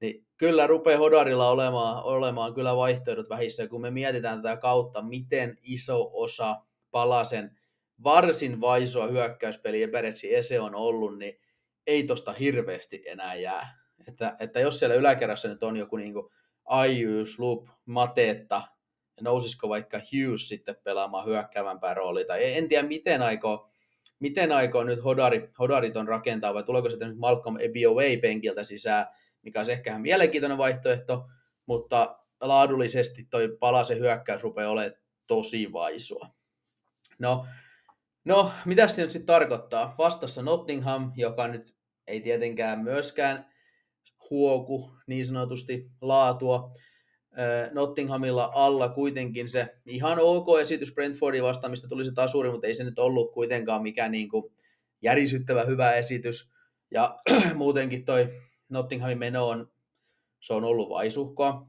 Niin kyllä rupeaa Hodarilla olemaan, olemaan kyllä vaihtoehdot vähissä, kun me mietitään tätä kautta, miten iso osa palasen varsin vaisoa hyökkäyspeliä Peretsi Ese on ollut, niin ei tosta hirveästi enää jää. Että, että jos siellä yläkerrassa nyt on joku niin kuin Aiju, Sloop, Matetta, nousisiko vaikka Hughes sitten pelaamaan hyökkäävämpää roolia, tai en tiedä miten aikoo, miten aikoo nyt Hodari, Hodarit on rakentaa, vai tuleeko se nyt Malcolm Ebioway penkiltä sisään, mikä on ehkä mielenkiintoinen vaihtoehto, mutta laadullisesti toi palasen hyökkäys rupeaa olemaan tosi vaisua. No, no mitä se nyt sitten tarkoittaa? Vastassa Nottingham, joka nyt ei tietenkään myöskään huoku niin sanotusti laatua. Nottinghamilla alla kuitenkin se ihan ok esitys Brentfordin vastaan, mistä tuli se tasuri, mutta ei se nyt ollut kuitenkaan mikään niin kuin järisyttävä hyvä esitys. Ja muutenkin toi Nottinghamin meno on, se on ollut vaisuhkoa,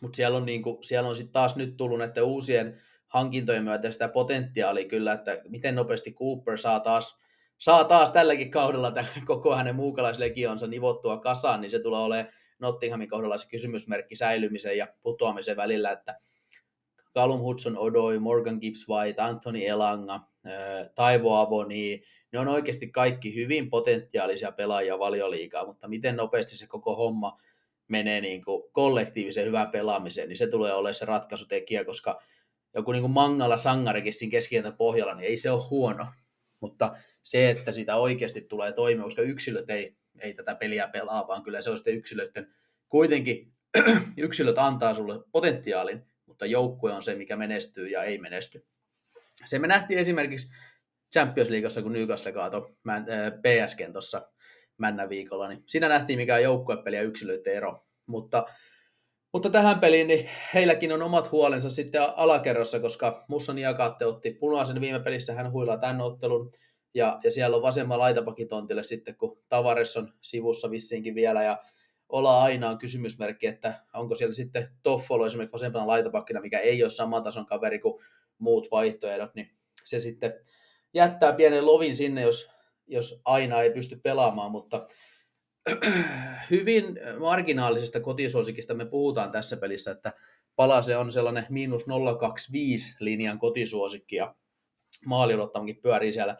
mutta siellä on, niin kuin, siellä on sitten taas nyt tullut näiden uusien hankintojen myötä sitä potentiaalia kyllä, että miten nopeasti Cooper saa taas saa taas tälläkin kaudella koko hänen muukalaislegionsa nivottua kasaan, niin se tulee olemaan Nottinghamin kohdalla se kysymysmerkki säilymisen ja putoamisen välillä, että Callum Hudson Odoi, Morgan Gibbs White, Anthony Elanga, Taivo Avoni, ne on oikeasti kaikki hyvin potentiaalisia pelaajia valioliikaa, mutta miten nopeasti se koko homma menee niin kuin kollektiivisen hyvän pelaamiseen, niin se tulee olemaan se ratkaisutekijä, koska joku niin kuin Mangala Sangarikin siinä keskiyöntä pohjalla, niin ei se ole huono, mutta se, että sitä oikeasti tulee toimia, koska yksilöt ei, ei tätä peliä pelaa, vaan kyllä se on sitten yksilöiden, kuitenkin yksilöt antaa sulle potentiaalin, mutta joukkue on se, mikä menestyy ja ei menesty. Se me nähtiin esimerkiksi Champions Leagueassa, kun Newcastle kaato PSGn tuossa männä viikolla, niin siinä nähtiin mikä on joukkuepeli ja yksilöiden ero. Mutta, mutta tähän peliin, niin heilläkin on omat huolensa sitten alakerrassa, koska Musson Jakaatte otti punaisen viime pelissä, hän huilaa tämän ottelun, ja, ja siellä on vasemman laitapakitontille sitten, kun Tavares on sivussa vissiinkin vielä, ja olla aina on kysymysmerkki, että onko siellä sitten Toffolo esimerkiksi vasempana laitapakkina, mikä ei ole saman tason kaveri kuin muut vaihtoehdot, niin se sitten jättää pienen lovin sinne, jos, jos aina ei pysty pelaamaan, mutta hyvin marginaalisesta kotisuosikista me puhutaan tässä pelissä, että Palase on sellainen miinus 025 linjan kotisuosikki ja maali pyörii siellä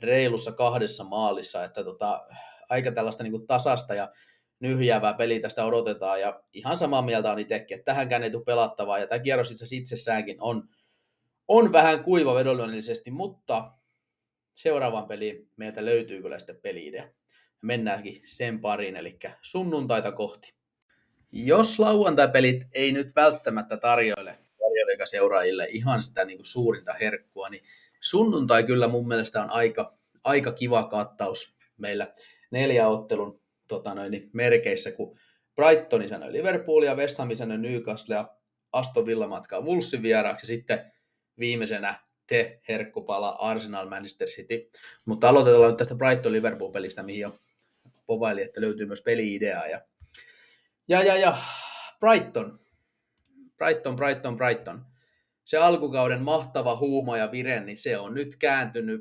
reilussa kahdessa maalissa, että tota, aika tällaista niin tasasta ja nyhjäävää peliä tästä odotetaan, ja ihan samaa mieltä on itsekin, että tähänkään ei tule pelattavaa, ja tämä kierros itse itsessäänkin on, on vähän kuiva vedonlyönnillisesti, mutta seuraavan peliin meiltä löytyy kyllä sitten peli-idea. Mennäänkin sen pariin, eli sunnuntaita kohti. Jos lauantai-pelit ei nyt välttämättä tarjoile seuraajille ihan sitä niin kuin suurinta herkkua, niin sunnuntai kyllä mun mielestä on aika, aika kiva kattaus meillä neljä ottelun tota noin, niin merkeissä, kun Brighton sanoi Liverpool ja West Ham sanoi Newcastle ja Aston Villa matkaa Wolvesin vieraaksi sitten viimeisenä te herkkupala Arsenal Manchester City. Mutta aloitetaan nyt tästä Brighton Liverpool pelistä, mihin jo povaili, että löytyy myös peli-idea. Ja, ja, ja, ja Brighton. Brighton, Brighton, Brighton se alkukauden mahtava huuma ja vire, niin se on nyt kääntynyt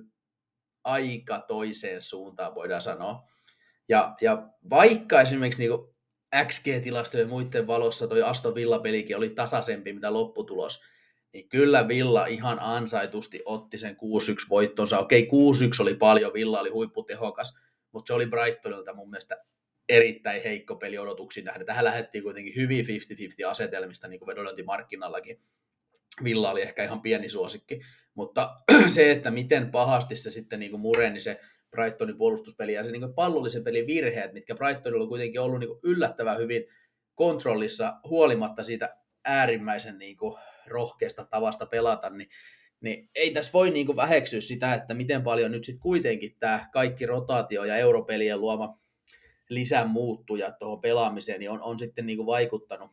aika toiseen suuntaan, voidaan sanoa. Ja, ja vaikka esimerkiksi niin XG-tilastojen muiden valossa toi Aston Villa-pelikin oli tasaisempi mitä lopputulos, niin kyllä Villa ihan ansaitusti otti sen 6-1 voittonsa. Okei, 6-1 oli paljon, Villa oli huipputehokas, mutta se oli Brightonilta mun mielestä erittäin heikko peli odotuksiin nähden. Tähän lähdettiin kuitenkin hyvin 50-50 asetelmista, niin kuin vedonlyöntimarkkinallakin. Villa oli ehkä ihan pieni suosikki, mutta se, että miten pahasti se sitten niin kuin mureni se Brightonin puolustuspeli ja se niin pallollisen pelin virheet, mitkä Brightonilla on kuitenkin ollut niin yllättävän hyvin kontrollissa huolimatta siitä äärimmäisen niin kuin rohkeasta tavasta pelata, niin, niin ei tässä voi niin kuin väheksyä sitä, että miten paljon nyt sitten kuitenkin tämä kaikki rotaatio ja europelien luoma lisämuuttuja tuohon pelaamiseen niin on, on sitten niin kuin vaikuttanut.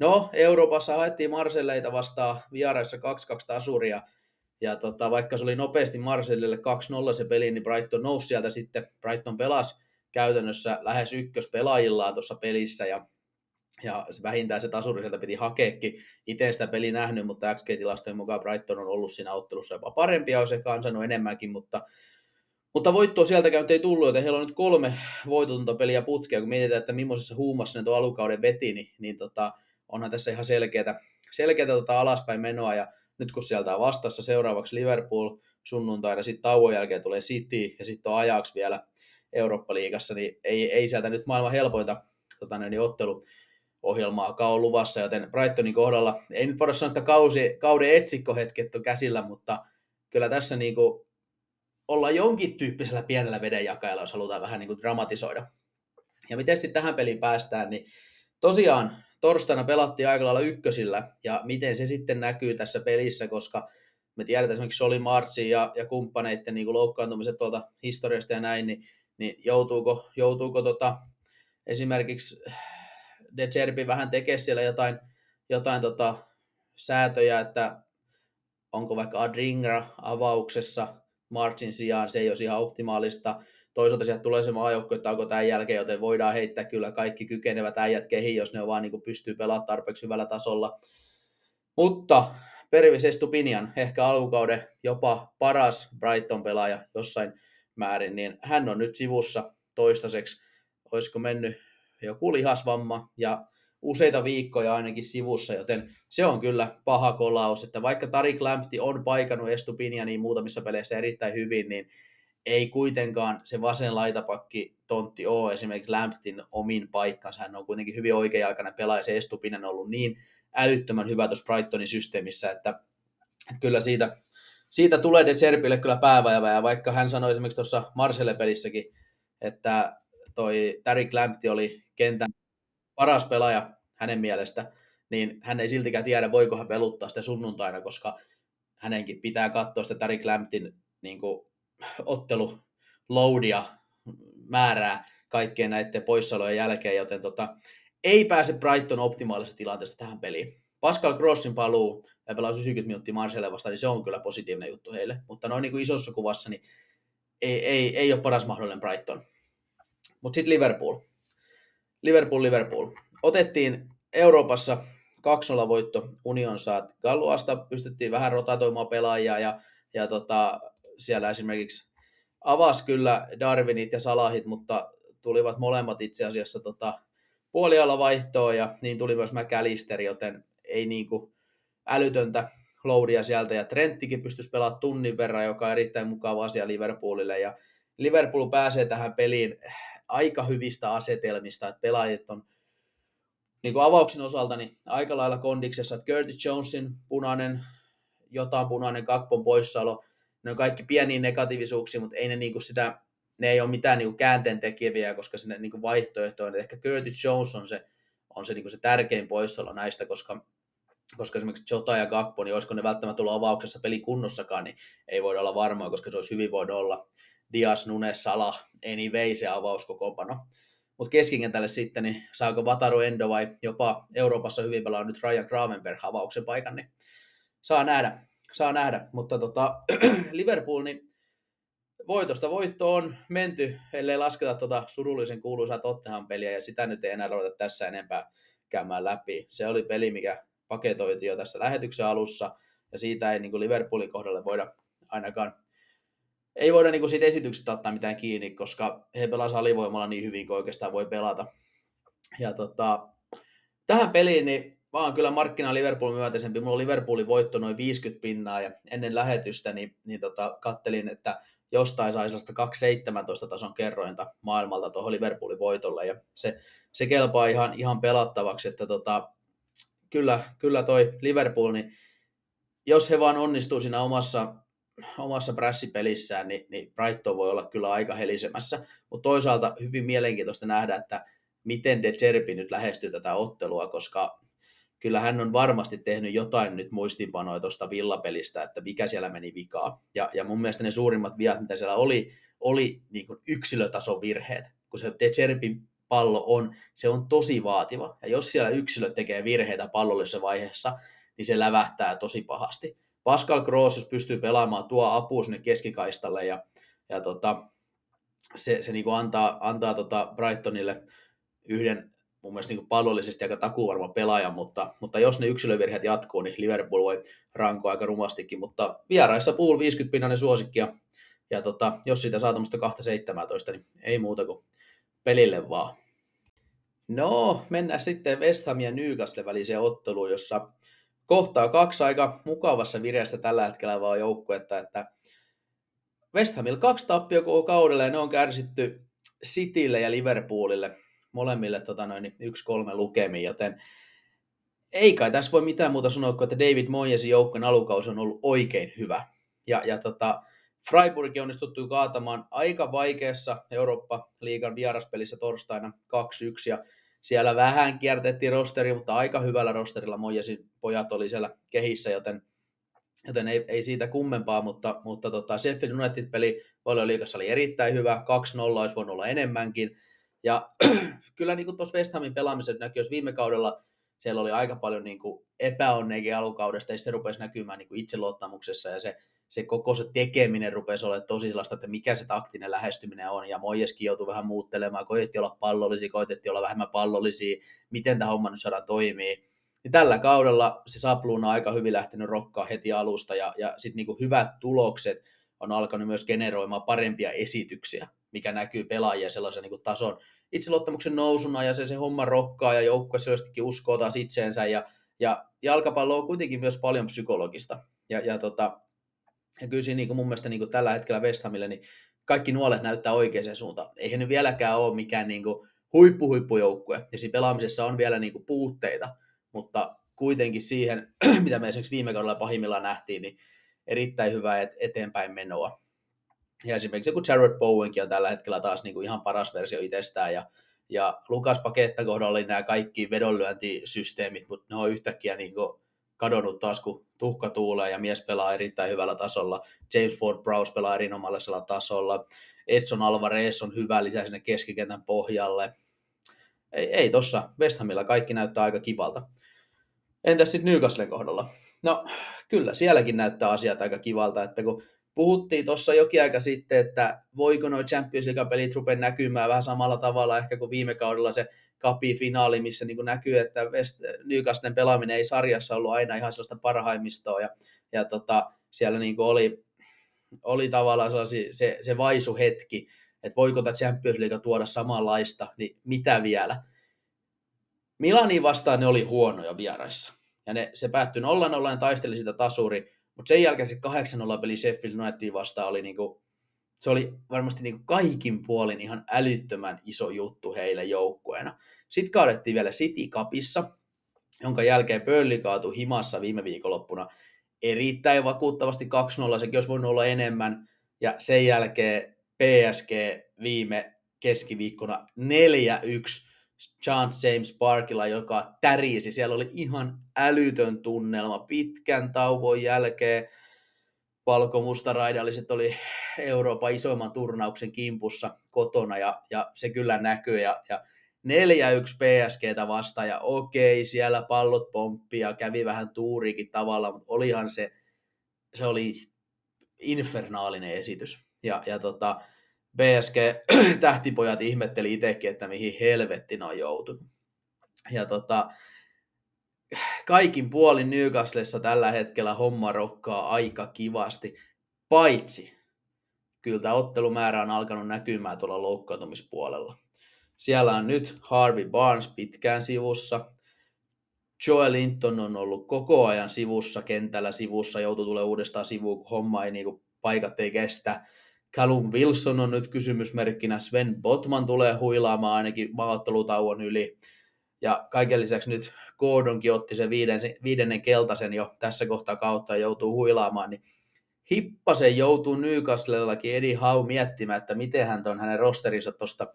No, Euroopassa haettiin Marselleita vastaan vieraissa 2-2 tasuria, ja tota, vaikka se oli nopeasti Marsellille 2-0 se peli, niin Brighton nousi sieltä sitten. Brighton pelasi käytännössä lähes ykköspelaajillaan tuossa pelissä, ja ja vähintään se tasuri sieltä piti hakeekin. Itse sitä peli nähnyt, mutta XG-tilastojen mukaan Brighton on ollut siinä ottelussa jopa parempia, olisi ehkä ansainnut enemmänkin, mutta, mutta voittoa sieltäkään ei tullut, joten heillä on nyt kolme voitotonta peliä putkea, kun mietitään, että millaisessa huumassa ne tuon alukauden veti, niin, niin tota, onhan tässä ihan selkeätä, selkeätä tota alaspäin menoa, ja nyt kun sieltä on vastassa seuraavaksi Liverpool sunnuntaina, sitten tauon jälkeen tulee City, ja sitten on ajaksi vielä Eurooppa-liigassa, niin ei, ei sieltä nyt maailman helpointa tota, niin ottelu ohjelmaa on luvassa, joten Brightonin kohdalla ei nyt voida sanoa, että kausi, kauden etsikkohetket on käsillä, mutta kyllä tässä niin kuin ollaan jonkin tyyppisellä pienellä vedenjakajalla, jos halutaan vähän niin kuin dramatisoida. Ja miten sitten tähän peliin päästään, niin tosiaan torstaina pelattiin aika lailla ykkösillä, ja miten se sitten näkyy tässä pelissä, koska me tiedetään esimerkiksi Oli Martsin ja, ja kumppaneiden niin loukkaantumiset tuolta historiasta ja näin, niin, niin joutuuko, joutuuko tota, esimerkiksi De Zerbi vähän tekee siellä jotain, jotain tota, säätöjä, että onko vaikka Adringra avauksessa Marchin sijaan, se ei ole ihan optimaalista. Toisaalta sieltä tulee se maajoukkue, että onko tämän jälkeen, joten voidaan heittää kyllä kaikki kykenevät äijät kehiin, jos ne vaan niin kuin pystyy pelaamaan tarpeeksi hyvällä tasolla. Mutta Pervis Estupinian, ehkä alkukauden jopa paras Brighton-pelaaja jossain määrin, niin hän on nyt sivussa toistaiseksi. Olisiko mennyt joku lihasvamma ja useita viikkoja ainakin sivussa, joten se on kyllä paha kolaus, että vaikka Tarik Lampti on paikannut niin muutamissa peleissä erittäin hyvin, niin ei kuitenkaan se vasen laitapakki tontti ole esimerkiksi Lamptin omin paikkansa. Hän on kuitenkin hyvin oikea-aikainen pelaaja. Se Estupinen on ollut niin älyttömän hyvä tuossa Brightonin systeemissä, että, että kyllä siitä, siitä tulee De Serpille kyllä pääväivä. Ja vaikka hän sanoi esimerkiksi tuossa Marcelle-pelissäkin, että toi Tarik Lampti oli kentän paras pelaaja hänen mielestä, niin hän ei siltikään tiedä, voiko hän peluttaa sitä sunnuntaina, koska hänenkin pitää katsoa sitä Tarik Lamptin niin kuin, otteluloadia määrää kaikkien näiden poissaolojen jälkeen, joten tota, ei pääse Brighton optimaalisesta tilanteesta tähän peliin. Pascal Grossin paluu ja pelaa 90 minuuttia Marselle vastaan, niin se on kyllä positiivinen juttu heille. Mutta noin niin kuin isossa kuvassa, niin ei, ei, ei ole paras mahdollinen Brighton. Mutta sitten Liverpool. Liverpool, Liverpool. Otettiin Euroopassa 2-0 voitto Union saat Galluasta, pystyttiin vähän rotatoimaan pelaajia ja, ja tota, siellä esimerkiksi avasi kyllä Darwinit ja Salahit, mutta tulivat molemmat itse asiassa tota, puolialla vaihtoon ja niin tuli myös McAllister, joten ei niinku älytöntä loadia sieltä. Ja Trenttikin pystyisi pelaamaan tunnin verran, joka on erittäin mukava asia Liverpoolille. Ja Liverpool pääsee tähän peliin aika hyvistä asetelmista, että pelaajat on niin kuin avauksen osalta niin aika lailla kondiksessa, että Curtis Jonesin punainen, jotain punainen kakpon poissaolo, ne on kaikki pieniä negatiivisuuksia, mutta ei ne niin kuin sitä, ne ei ole mitään niin kuin käänteen tekeviä, koska sinne niin kuin vaihtoehto on, ehkä Curtis Jones on se, on se, niin kuin se tärkein poissaolo näistä, koska koska esimerkiksi Jota ja Gakpo, niin olisiko ne välttämättä ollut avauksessa pelikunnossakaan, niin ei voida olla varmaa, koska se olisi hyvin voinut olla. Dias, Nunes, Salah, anyway se avauskokoonpano. Mutta keskikentälle sitten, niin saako Vataru Endo vai jopa Euroopassa hyvin pelaa nyt Ryan Gravenberg avauksen paikan, niin saa nähdä. Saa nähdä. Mutta tota, Liverpool, niin voitosta voitto on menty, ellei lasketa tota surullisen kuuluisaa Tottenham peliä, ja sitä nyt ei enää ruveta tässä enempää käymään läpi. Se oli peli, mikä paketoitiin jo tässä lähetyksen alussa, ja siitä ei niin kuin Liverpoolin kohdalle voida ainakaan ei voida niin kuin siitä esityksestä ottaa mitään kiinni, koska he pelasivat alivoimalla niin hyvin kuin oikeastaan voi pelata. Ja tota, tähän peliin niin oon kyllä markkina Liverpool myönteisempi. Mulla on Liverpoolin voitto noin 50 pinnaa ja ennen lähetystä niin, niin tota, kattelin, että jostain sai sellaista 217 tason kerrointa maailmalta tuohon Liverpoolin voitolle ja se, se kelpaa ihan, ihan pelattavaksi, että tota, kyllä, kyllä toi Liverpool, niin jos he vaan onnistuu siinä omassa, omassa prässipelissään, niin, niin Brighton voi olla kyllä aika helisemässä, mutta toisaalta hyvin mielenkiintoista nähdä, että miten De Zerbi nyt lähestyy tätä ottelua, koska kyllä hän on varmasti tehnyt jotain nyt muistinpanoja tuosta villapelistä, että mikä siellä meni vikaa. Ja, ja mun mielestä ne suurimmat viat, mitä siellä oli, oli niin kuin yksilötason virheet. Kun se De pallo on, se on tosi vaativa. Ja jos siellä yksilö tekee virheitä pallollisessa vaiheessa, niin se lävähtää tosi pahasti. Pascal Gross, jos pystyy pelaamaan, tuo apua sinne keskikaistalle ja, ja tota, se, se niin antaa, antaa tota Brightonille yhden mun mielestä niin pallollisesti aika takuvarma pelaaja, mutta, mutta jos ne yksilövirheet jatkuu, niin Liverpool voi rankoa aika rumastikin, mutta vieraissa Pool 50 pinnanen suosikki, ja, ja tota, jos siitä saa tuommoista 2-17, niin ei muuta kuin pelille vaan. No, mennään sitten West Ham ja Newcastle väliseen otteluun, jossa kohtaa kaksi aika mukavassa vireessä tällä hetkellä vaan joukkuetta, että West Hamilla kaksi tappio koko kaudella ja ne on kärsitty Citylle ja Liverpoolille molemmille tota noin, yksi kolme lukemiin, joten ei kai tässä voi mitään muuta sanoa kuin, että David Moyesin joukkueen alukausi on ollut oikein hyvä. Ja, ja tota, Freiburg onnistuttu kaatamaan aika vaikeassa Eurooppa-liigan vieraspelissä torstaina 2-1, ja siellä vähän kiertettiin rosteri, mutta aika hyvällä rosterilla Moyesin pojat oli siellä kehissä, joten, joten ei, ei siitä kummempaa, mutta, mutta tota, Sheffield United-peli oli erittäin hyvä, 2-0 olisi voinut olla enemmänkin, ja kyllä niin tuossa West Hamin pelaamiset näkyy, jos viime kaudella siellä oli aika paljon niin kuin alukaudesta, ja se rupesi näkymään niin itseluottamuksessa, ja se, se koko se tekeminen rupesi olemaan tosi sellaista, että mikä se taktinen lähestyminen on, ja Mojeskin joutui vähän muuttelemaan, koitettiin olla pallollisia, koitettiin olla vähemmän pallollisia, miten tämä homma nyt saadaan toimii. Niin tällä kaudella se sapluuna on aika hyvin lähtenyt rokkaa heti alusta, ja, ja sitten niin hyvät tulokset on alkanut myös generoimaan parempia esityksiä mikä näkyy pelaajien sellaisen niin kuin tason itseluottamuksen nousuna ja se, se homma rokkaa ja joukkue selvästikin uskoo taas itseensä ja, ja jalkapallo on kuitenkin myös paljon psykologista. Ja, ja, tota, ja kyllä siinä niin kuin mun mielestä niin kuin tällä hetkellä West Hamille, niin kaikki nuolet näyttää oikeaan suuntaan. Eihän ne vieläkään ole mikään niin kuin huippu-huippujoukkue, ja siinä pelaamisessa on vielä niin kuin puutteita, mutta kuitenkin siihen, mitä me esimerkiksi viime kaudella pahimmillaan nähtiin, niin erittäin hyvää eteenpäin menoa. Ja esimerkiksi joku Jared Bowenkin on tällä hetkellä taas niin kuin ihan paras versio itsestään. Ja, ja Lukas Paketta kohdalla oli nämä kaikki vedonlyöntisysteemit, mutta ne on yhtäkkiä niin kuin kadonnut taas, kun tuhka tuulee ja mies pelaa erittäin hyvällä tasolla. James Ford Browse pelaa erinomaisella tasolla. Edson Alvarez on hyvä lisää sinne keskikentän pohjalle. Ei, ei tossa West Hamilla kaikki näyttää aika kivalta. Entäs sitten Newcastlen kohdalla? No kyllä, sielläkin näyttää asiat aika kivalta, että kun puhuttiin tuossa jokin aika sitten, että voiko noin Champions League-pelit rupea näkymään vähän samalla tavalla ehkä kuin viime kaudella se kapi-finaali, missä niin näkyy, että West, Newcastlen pelaaminen ei sarjassa ollut aina ihan sellaista parhaimmistoa, ja, ja tota, siellä niin oli, oli tavallaan se, se vaisu hetki, että voiko tämä Champions League tuoda samanlaista, niin mitä vielä. Milani vastaan ne oli huonoja vieraissa. Ja ne, se päättyi 0-0 ja taisteli sitä tasuri, mutta sen jälkeen se 8-0 peli Sheffield United vastaan oli niinku, se oli varmasti niinku kaikin puolin ihan älyttömän iso juttu heille joukkueena. Sitten kaadettiin vielä City Cupissa, jonka jälkeen Burnley kaatui himassa viime viikonloppuna erittäin vakuuttavasti 2-0, sekin olisi voinut olla enemmän. Ja sen jälkeen PSG viime keskiviikkona 4-1 Chance James Parkilla, joka tärisi. Siellä oli ihan älytön tunnelma pitkän tauon jälkeen. Valkomustaraidelliset oli Euroopan isoimman turnauksen kimpussa kotona ja, ja se kyllä näkyy. Ja, ja 4-1 PSGtä vastaan ja okei, siellä pallot pomppi ja kävi vähän tuuriikin tavalla, mutta olihan se, se oli infernaalinen esitys. Ja, ja tota, BSG-tähtipojat ihmetteli itsekin, että mihin helvettiin on joutunut. Ja tota, kaikin puolin Newcastlessa tällä hetkellä homma rokkaa aika kivasti, paitsi kyllä tämä ottelumäärä on alkanut näkymään tuolla loukkaantumispuolella. Siellä on nyt Harvey Barnes pitkään sivussa. Joel Linton on ollut koko ajan sivussa, kentällä sivussa, joutuu tulee uudestaan sivuun, kun homma ei, niin kuin, paikat ei kestä. Callum Wilson on nyt kysymysmerkkinä, Sven Botman tulee huilaamaan ainakin maaottelutauon yli. Ja kaiken lisäksi nyt Gordonkin otti sen viiden, viidennen keltaisen jo tässä kohtaa kautta ja joutuu huilaamaan, niin Hippasen joutuu Newcastlellakin Eddie Howe miettimään, että miten hän on hänen rosterinsa tuosta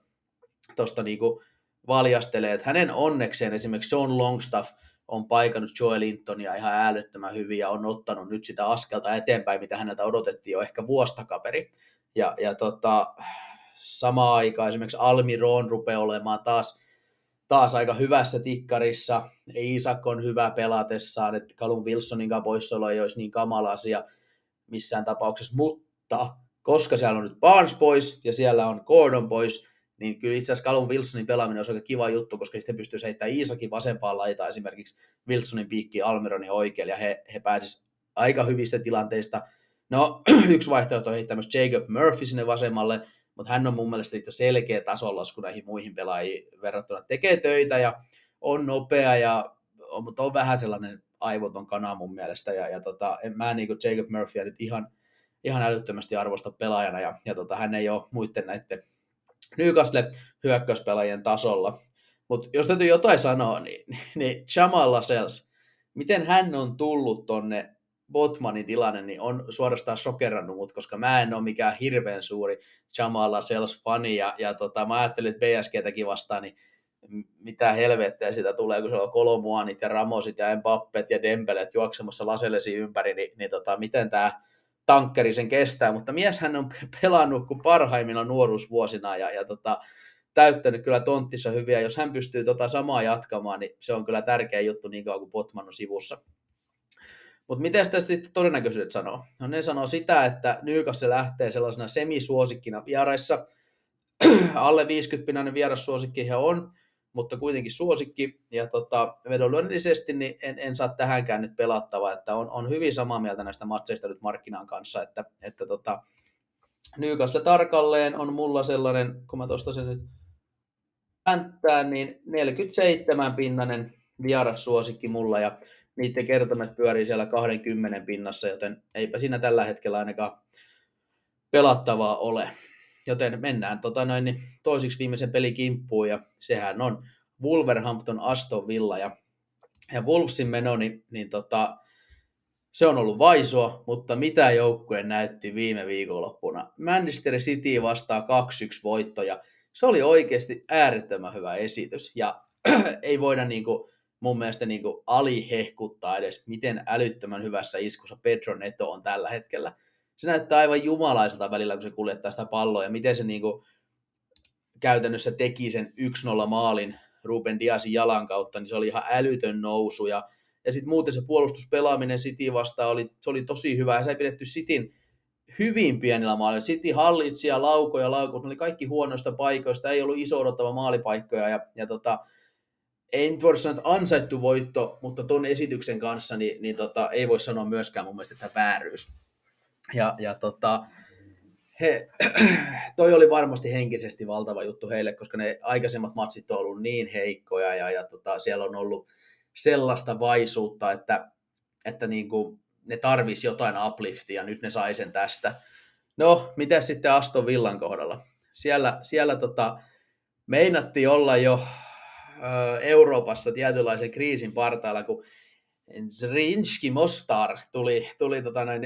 tosta niinku valjastelee. Että hänen onnekseen esimerkiksi Sean Longstaff on paikannut Joel Lintonia ihan älyttömän hyvin ja on ottanut nyt sitä askelta eteenpäin, mitä häneltä odotettiin jo ehkä vuostakaperi. Ja, ja tota, samaan aikaan esimerkiksi Almiron rupeaa olemaan taas, taas aika hyvässä tikkarissa. Isak on hyvä pelatessaan, että Callum Wilsonin poissaolo ei olisi niin kamala asia missään tapauksessa, mutta koska siellä on nyt Barnes pois ja siellä on Gordon pois, niin kyllä itse asiassa Callum Wilsonin pelaaminen on aika kiva juttu, koska sitten pystyy heittämään Iisakin vasempaan laitaan esimerkiksi Wilsonin piikki Almironin oikealle, ja he, he pääsisivät aika hyvistä tilanteista. No, yksi vaihtoehto on myös Jacob Murphy sinne vasemmalle, mutta hän on mun mielestä selkeä tasolasku näihin muihin pelaajiin verrattuna. Tekee töitä ja on nopea, ja mutta on vähän sellainen aivoton kana mun mielestä, ja, ja tota, en, mä niin kuin Jacob Murphyä nyt ihan, ihan älyttömästi arvosta pelaajana, ja, ja tota, hän ei ole muiden näiden Newcastle hyökkäyspelaajien tasolla. Mutta jos täytyy jotain sanoa, niin, niin Jamal Lascelles, miten hän on tullut tonne Botmanin tilanne, niin on suorastaan sokerannut mut, koska mä en ole mikään hirveän suuri Jamal Lascelles-fani, ja, ja tota, mä ajattelin, että BSGtäkin vastaan, niin mitä helvettiä sitä tulee, kun se on Kolomuanit ja Ramosit ja Mbappet ja Dembelet juoksemassa Lasellesi ympäri, niin, niin tota, miten tämä tankkeri sen kestää, mutta mies hän on pelannut kuin parhaimmilla nuoruusvuosina ja, ja tota, täyttänyt kyllä tonttissa hyviä. Jos hän pystyy tota samaa jatkamaan, niin se on kyllä tärkeä juttu niin kauan kuin Botman on sivussa. Mutta miten sitä sitten todennäköisyydet sanoo? No ne sanoo sitä, että Newcastle lähtee sellaisena semisuosikkina vieraissa. Alle 50 vierassuosikki he on, mutta kuitenkin suosikki. Ja tota, vedonlyönnillisesti niin en, en, saa tähänkään nyt pelattavaa, että on, on hyvin samaa mieltä näistä matseista nyt markkinaan kanssa, että, että tota, Newcastle tarkalleen on mulla sellainen, kun mä tuosta sen nyt pänttää, niin 47 pinnanen vierassuosikki mulla ja niiden kertomet pyörii siellä 20 pinnassa, joten eipä siinä tällä hetkellä ainakaan pelattavaa ole. Joten mennään tota noin, niin toisiksi viimeisen pelikimppuun ja sehän on Wolverhampton Aston Villa ja, ja Wolvesin meno, niin, niin tota, se on ollut vaisua, mutta mitä joukkue näytti viime viikonloppuna? Manchester City vastaa 2-1 voittoja. Se oli oikeasti äärettömän hyvä esitys ja ei voida niinku, mun mielestä niinku alihehkuttaa edes, miten älyttömän hyvässä iskussa Pedro Neto on tällä hetkellä. Se näyttää aivan jumalaiselta välillä, kun se kuljettaa sitä palloa ja miten se niinku, käytännössä teki sen 1-0 maalin Ruben Diasin jalan kautta, niin se oli ihan älytön nousu. Ja, ja sitten muuten se puolustuspelaaminen City vastaan oli, se oli tosi hyvä. Ja se ei pidetty Cityn hyvin pienillä maalilla. City hallitsi ja laukoi ja laukoi. Ne oli kaikki huonoista paikoista. Ei ollut iso odottava maalipaikkoja. Ja, ja tota, ei nyt voi sanoa, että ansaittu voitto, mutta tuon esityksen kanssa niin, niin tota, ei voi sanoa myöskään mun mielestä, että vääryys. Ja, ja tota, he, toi oli varmasti henkisesti valtava juttu heille, koska ne aikaisemmat matsit on ollut niin heikkoja ja, ja tota, siellä on ollut sellaista vaisuutta, että, että niin kuin ne tarvisi jotain upliftia, nyt ne sai sen tästä. No, mitä sitten Aston Villan kohdalla? Siellä, siellä tota, meinattiin olla jo Euroopassa tietynlaisen kriisin partaalla, kun Zrinski Mostar tuli, tuli tota noin,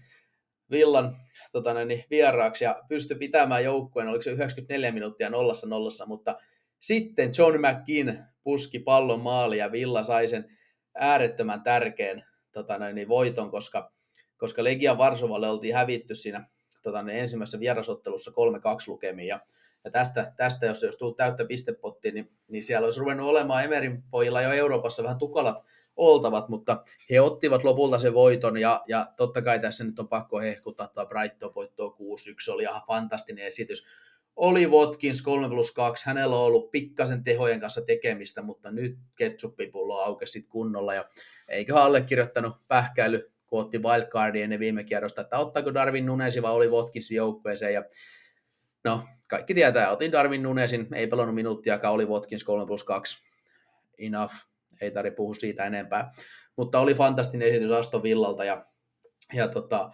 Villan tota, niin vieraaksi ja pystyi pitämään joukkueen, oliko se 94 minuuttia nollassa nollassa, mutta sitten John McKinn puski pallon maali ja Villa sai sen äärettömän tärkeän tota, niin voiton, koska, koska Legia Varsovalle oltiin hävitty siinä tota, niin ensimmäisessä vierasottelussa 3-2 lukemiin ja, ja tästä, tästä, jos olisi tullut täyttä pistepottia, niin, niin siellä olisi ruvennut olemaan Emerin pojilla jo Euroopassa vähän tukalat oltavat, mutta he ottivat lopulta sen voiton ja, ja totta kai tässä nyt on pakko hehkuttaa että Brighton voittoa 6-1, oli ihan fantastinen esitys. Oli Watkins 3 plus 2, hänellä on ollut pikkasen tehojen kanssa tekemistä, mutta nyt ketsuppipullo aukesi kunnolla ja eikä allekirjoittanut pähkäily kun otti wildcardia ennen viime kierrosta, että ottaako Darwin Nunesi vai oli Watkinsin joukkueeseen. Ja no, kaikki tietää, otin Darwin Nunesin, ei pelannut minuuttiakaan, oli Watkins 3 plus 2. Enough, ei tarvitse puhua siitä enempää. Mutta oli fantastinen esitys Aston Villalta ja, ja tota,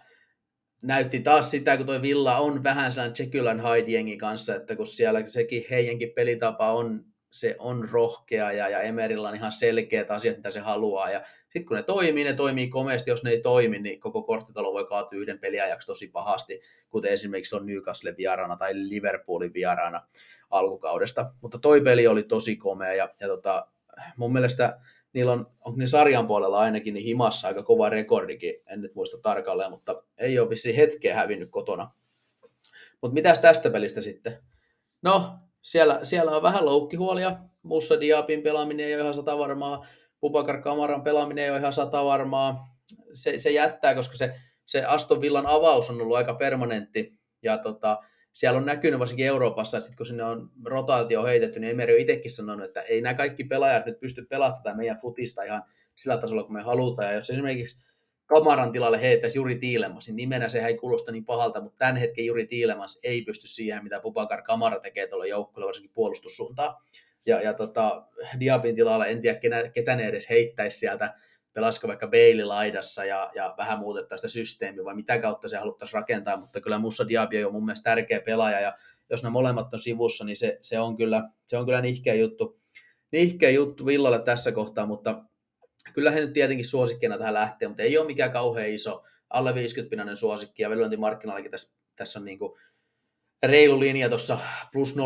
näytti taas sitä, kun tuo Villa on vähän sellainen Jekyll and Hyde kanssa, että kun siellä sekin heidänkin pelitapa on, se on rohkea ja, ja Emerillä on ihan selkeät asiat, mitä se haluaa. Ja sitten kun ne toimii, ne toimii komeasti. Jos ne ei toimi, niin koko korttitalo voi kaatua yhden peliajaksi tosi pahasti, kuten esimerkiksi on Newcastle vieraana tai Liverpoolin vieraana alkukaudesta. Mutta toi peli oli tosi komea ja, ja tota, mun mielestä niillä on, onko ne sarjan puolella ainakin niin himassa aika kova rekordikin, en nyt muista tarkalleen, mutta ei ole vissiin hetkeä hävinnyt kotona. Mutta mitäs tästä pelistä sitten? No, siellä, siellä on vähän loukkihuolia. Mussa Diabin pelaaminen ei ole ihan sata varmaa. Pupakar Kamaran pelaaminen ei ole ihan sata varmaa. Se, se jättää, koska se, se Aston Villan avaus on ollut aika permanentti. Ja tota, siellä on näkynyt varsinkin Euroopassa, että sit kun sinne on rotaatio heitetty, niin Emeri on itsekin sanonut, että ei nämä kaikki pelaajat nyt pysty pelaamaan tätä meidän futista ihan sillä tasolla, kun me halutaan. Ja jos esimerkiksi Kamaran tilalle heittäisi Juri Tiilemas, niin nimenä sehän ei kuulosta niin pahalta, mutta tämän hetken Juri Tiilemas ei pysty siihen, mitä Pupakar Kamara tekee tuolla joukkueella, varsinkin puolustussuuntaan. Ja, ja tota, Diabin tilalla en tiedä, ketä, ketä ne edes heittäisi sieltä. Pelasiko vaikka Bailey laidassa ja, ja vähän muutettaisiin sitä systeemiä, vai mitä kautta se haluttaisiin rakentaa, mutta kyllä Mussa Diaby on mun mielestä tärkeä pelaaja, ja jos ne molemmat on sivussa, niin se, se, on, kyllä, se on kyllä nihkeä juttu, nihkeä juttu Villalle tässä kohtaa, mutta kyllä he nyt tietenkin suosikkina tähän lähtee, mutta ei ole mikään kauhean iso, alle 50-pinainen suosikki, ja velvointimarkkinallakin tässä, tässä on niin kuin reilu linja tuossa plus 0,25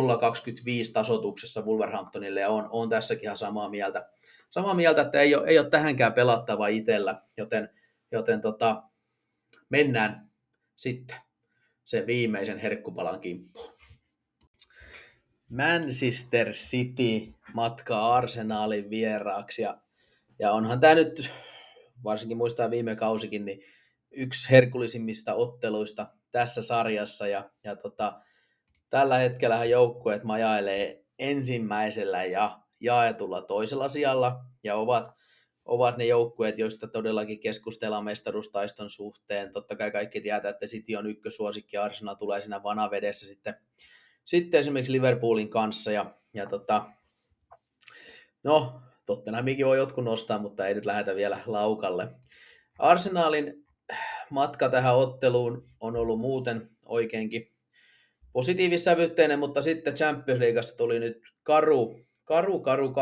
tasotuksessa Wolverhamptonille, ja on, on tässäkin ihan samaa mieltä samaa mieltä, että ei ole, ei ole tähänkään pelattava itsellä, joten, joten tota, mennään sitten sen viimeisen herkkupalan kimppuun. Manchester City matkaa Arsenalin vieraaksi ja, ja onhan tämä nyt, varsinkin muistaa viime kausikin, niin yksi herkullisimmista otteluista tässä sarjassa ja, ja tota, tällä hetkellä joukkueet majailee ensimmäisellä ja jaetulla toisella sijalla ja ovat, ovat ne joukkueet, joista todellakin keskustellaan mestaruustaiston suhteen. Totta kai kaikki tietää, että City on ykkösuosikki ja Arsenal tulee siinä vanavedessä sitten, sitten esimerkiksi Liverpoolin kanssa. Ja, ja tota, no, Tottenhamikin voi jotkut nostaa, mutta ei nyt lähdetä vielä laukalle. Arsenalin matka tähän otteluun on ollut muuten oikeinkin positiivissävytteinen, mutta sitten Champions Leagueassa tuli nyt karu karu, karu 2-1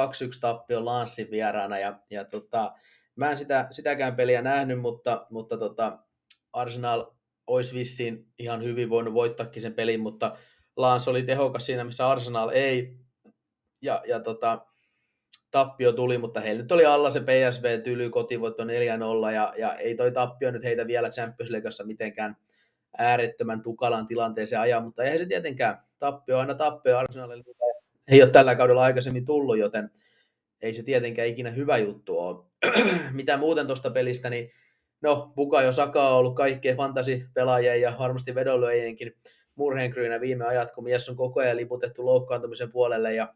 tappio Lanssin vieraana ja, ja tota, mä en sitä, sitäkään peliä nähnyt, mutta, mutta tota, Arsenal olisi vissiin ihan hyvin voinut voittaakin sen pelin, mutta Lans oli tehokas siinä, missä Arsenal ei. Ja, ja tota, tappio tuli, mutta heillä nyt oli alla se PSV-tyly kotivoitto 4-0, ja, ja ei toi tappio nyt heitä vielä Champions Leagueassa mitenkään äärettömän tukalan tilanteeseen ajaa, mutta eihän se tietenkään tappio aina tappio Arsenalille ei ole tällä kaudella aikaisemmin tullut, joten ei se tietenkään ikinä hyvä juttu ole. Mitä muuten tuosta pelistä, niin no, Bukayo Saka on ollut kaikkien fantasipelaajien ja varmasti vedonlyöjienkin murheenkryynä viime ajat, kun mies on koko ajan liputettu loukkaantumisen puolelle ja,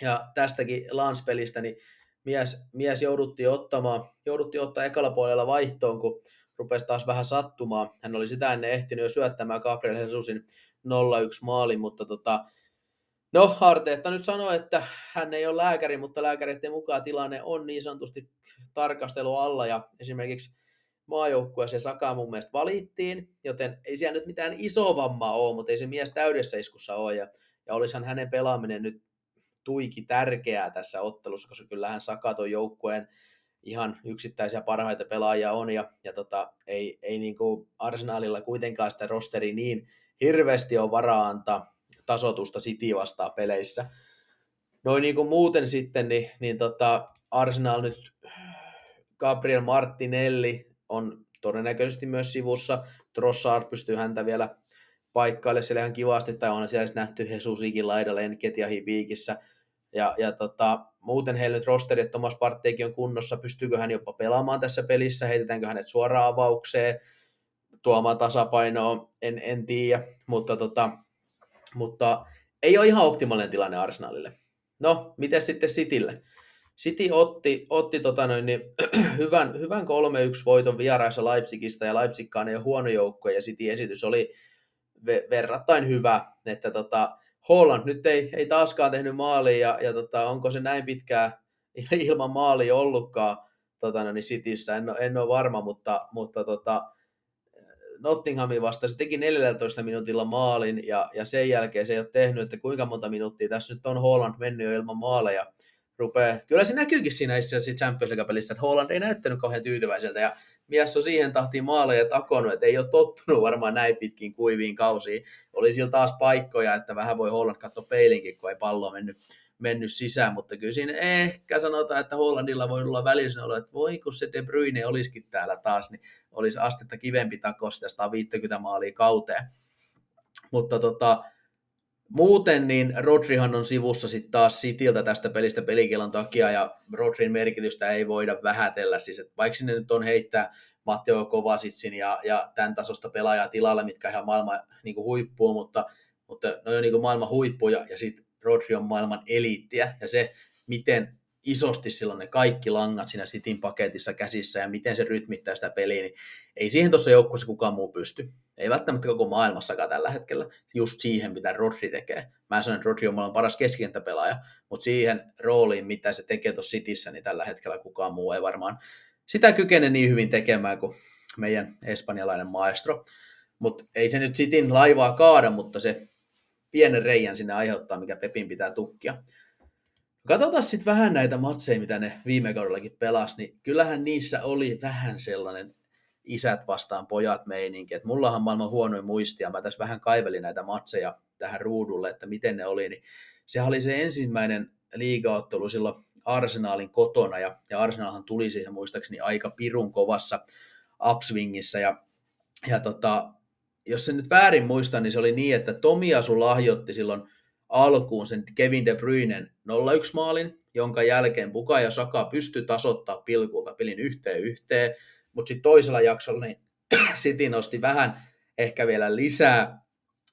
ja tästäkin Lans-pelistä, niin mies, mies jouduttiin ottamaan, jouduttiin ottaa ekalla puolella vaihtoon, kun rupesi taas vähän sattumaan. Hän oli sitä ennen ehtinyt jo syöttämään Gabriel Jesusin 0-1 maalin, mutta tota, No, Arteetta nyt sanoi, että hän ei ole lääkäri, mutta lääkäreiden mukaan tilanne on niin sanotusti tarkastelu alla ja esimerkiksi maajoukkueeseen Saka mun mielestä valittiin, joten ei siellä nyt mitään iso vammaa ole, mutta ei se mies täydessä iskussa ole ja, ja olisihan hänen pelaaminen nyt tuiki tärkeää tässä ottelussa, koska kyllähän Saka tuon joukkueen ihan yksittäisiä parhaita pelaajia on ja, ja tota, ei, ei niin kuin Arsenalilla kuitenkaan sitä rosteri niin hirveästi ole varaa antaa tasotusta City vastaa peleissä. Noin niin kuin muuten sitten, niin, niin tota Arsenal nyt Gabriel Martinelli on todennäköisesti myös sivussa. Trossard pystyy häntä vielä paikkaille siellä ihan kivasti, tai on siellä nähty Jesusikin laidalla Enketiahin viikissä. Ja, ja tota, muuten heillä nyt rosteri, että Thomas Parteikin on kunnossa, pystyykö hän jopa pelaamaan tässä pelissä, heitetäänkö hänet suoraan avaukseen, tuomaan tasapainoa, en, en tiedä, mutta tota, mutta ei ole ihan optimaalinen tilanne Arsenalille. No, miten sitten Citylle? City otti, otti tota noin, niin, hyvän, hyvän 3-1 voiton vieraissa Leipzigistä ja Leipzigkaan ei ole huono joukko ja City esitys oli ve- verrattain hyvä, että tota, Holland nyt ei, ei taaskaan tehnyt maalia ja, ja tota, onko se näin pitkään ilman maalia ollutkaan tota, no, niin Cityssä, en, en ole varma, mutta, mutta tota, Nottinghamin vasta se teki 14 minuutilla maalin ja, ja sen jälkeen se ei ole tehnyt, että kuinka monta minuuttia tässä nyt on Holland mennyt jo ilman maaleja. Rupee. Kyllä se näkyykin siinä itse Champions League-pelissä, että Holland ei näyttänyt kauhean tyytyväiseltä ja mies on siihen tahtiin maaleja takonut, että ei ole tottunut varmaan näin pitkin kuiviin kausiin. Oli sillä taas paikkoja, että vähän voi Holland katsoa peilinkin, kun ei pallo mennyt mennyt sisään, mutta kyllä siinä ehkä sanotaan, että Hollandilla voi olla välissä olla, että voi kun se De Bruyne olisikin täällä taas, niin olisi astetta kivempi takos sitä 150 maalia kauteen. Mutta tota, muuten niin Rodrihan on sivussa sitten taas Sitiltä tästä pelistä pelikielon takia, ja Rodrin merkitystä ei voida vähätellä, siis että vaikka sinne nyt on heittää Matteo Kovasitsin ja, ja tämän tasosta pelaajaa tilalle, mitkä ihan maailman niin huippuu, mutta, mutta ne on niin maailman huippuja, ja sitten Rodri on maailman eliittiä. Ja se, miten isosti silloin ne kaikki langat siinä Sitin paketissa käsissä ja miten se rytmittää sitä peliä, niin ei siihen tuossa joukkueessa kukaan muu pysty. Ei välttämättä koko maailmassakaan tällä hetkellä just siihen, mitä Rodri tekee. Mä en sano, että Rodri on maailman paras keskikenttäpelaaja, mutta siihen rooliin, mitä se tekee tuossa Sitissä, niin tällä hetkellä kukaan muu ei varmaan sitä kykene niin hyvin tekemään kuin meidän espanjalainen maestro. Mutta ei se nyt Sitin laivaa kaada, mutta se pienen reijän sinne aiheuttaa, mikä Pepin pitää tukkia. Katsotaan sitten vähän näitä matseja, mitä ne viime kaudellakin pelasi, niin kyllähän niissä oli vähän sellainen isät vastaan pojat meininki. Et mullahan maailman huonoin muistia, mä tässä vähän kaivelin näitä matseja tähän ruudulle, että miten ne oli, niin se oli se ensimmäinen liigaottelu silloin Arsenaalin kotona, ja, ja Arsenalhan tuli siihen muistaakseni aika pirun kovassa upswingissa, ja, ja tota, jos sen nyt väärin muista, niin se oli niin, että Tomiasu lahjoitti silloin alkuun sen Kevin De Bruynen 0-1 maalin, jonka jälkeen Buka ja Saka pystyi tasoittaa pilkulta pelin yhteen yhteen, mutta sitten toisella jaksolla niin City nosti vähän ehkä vielä lisää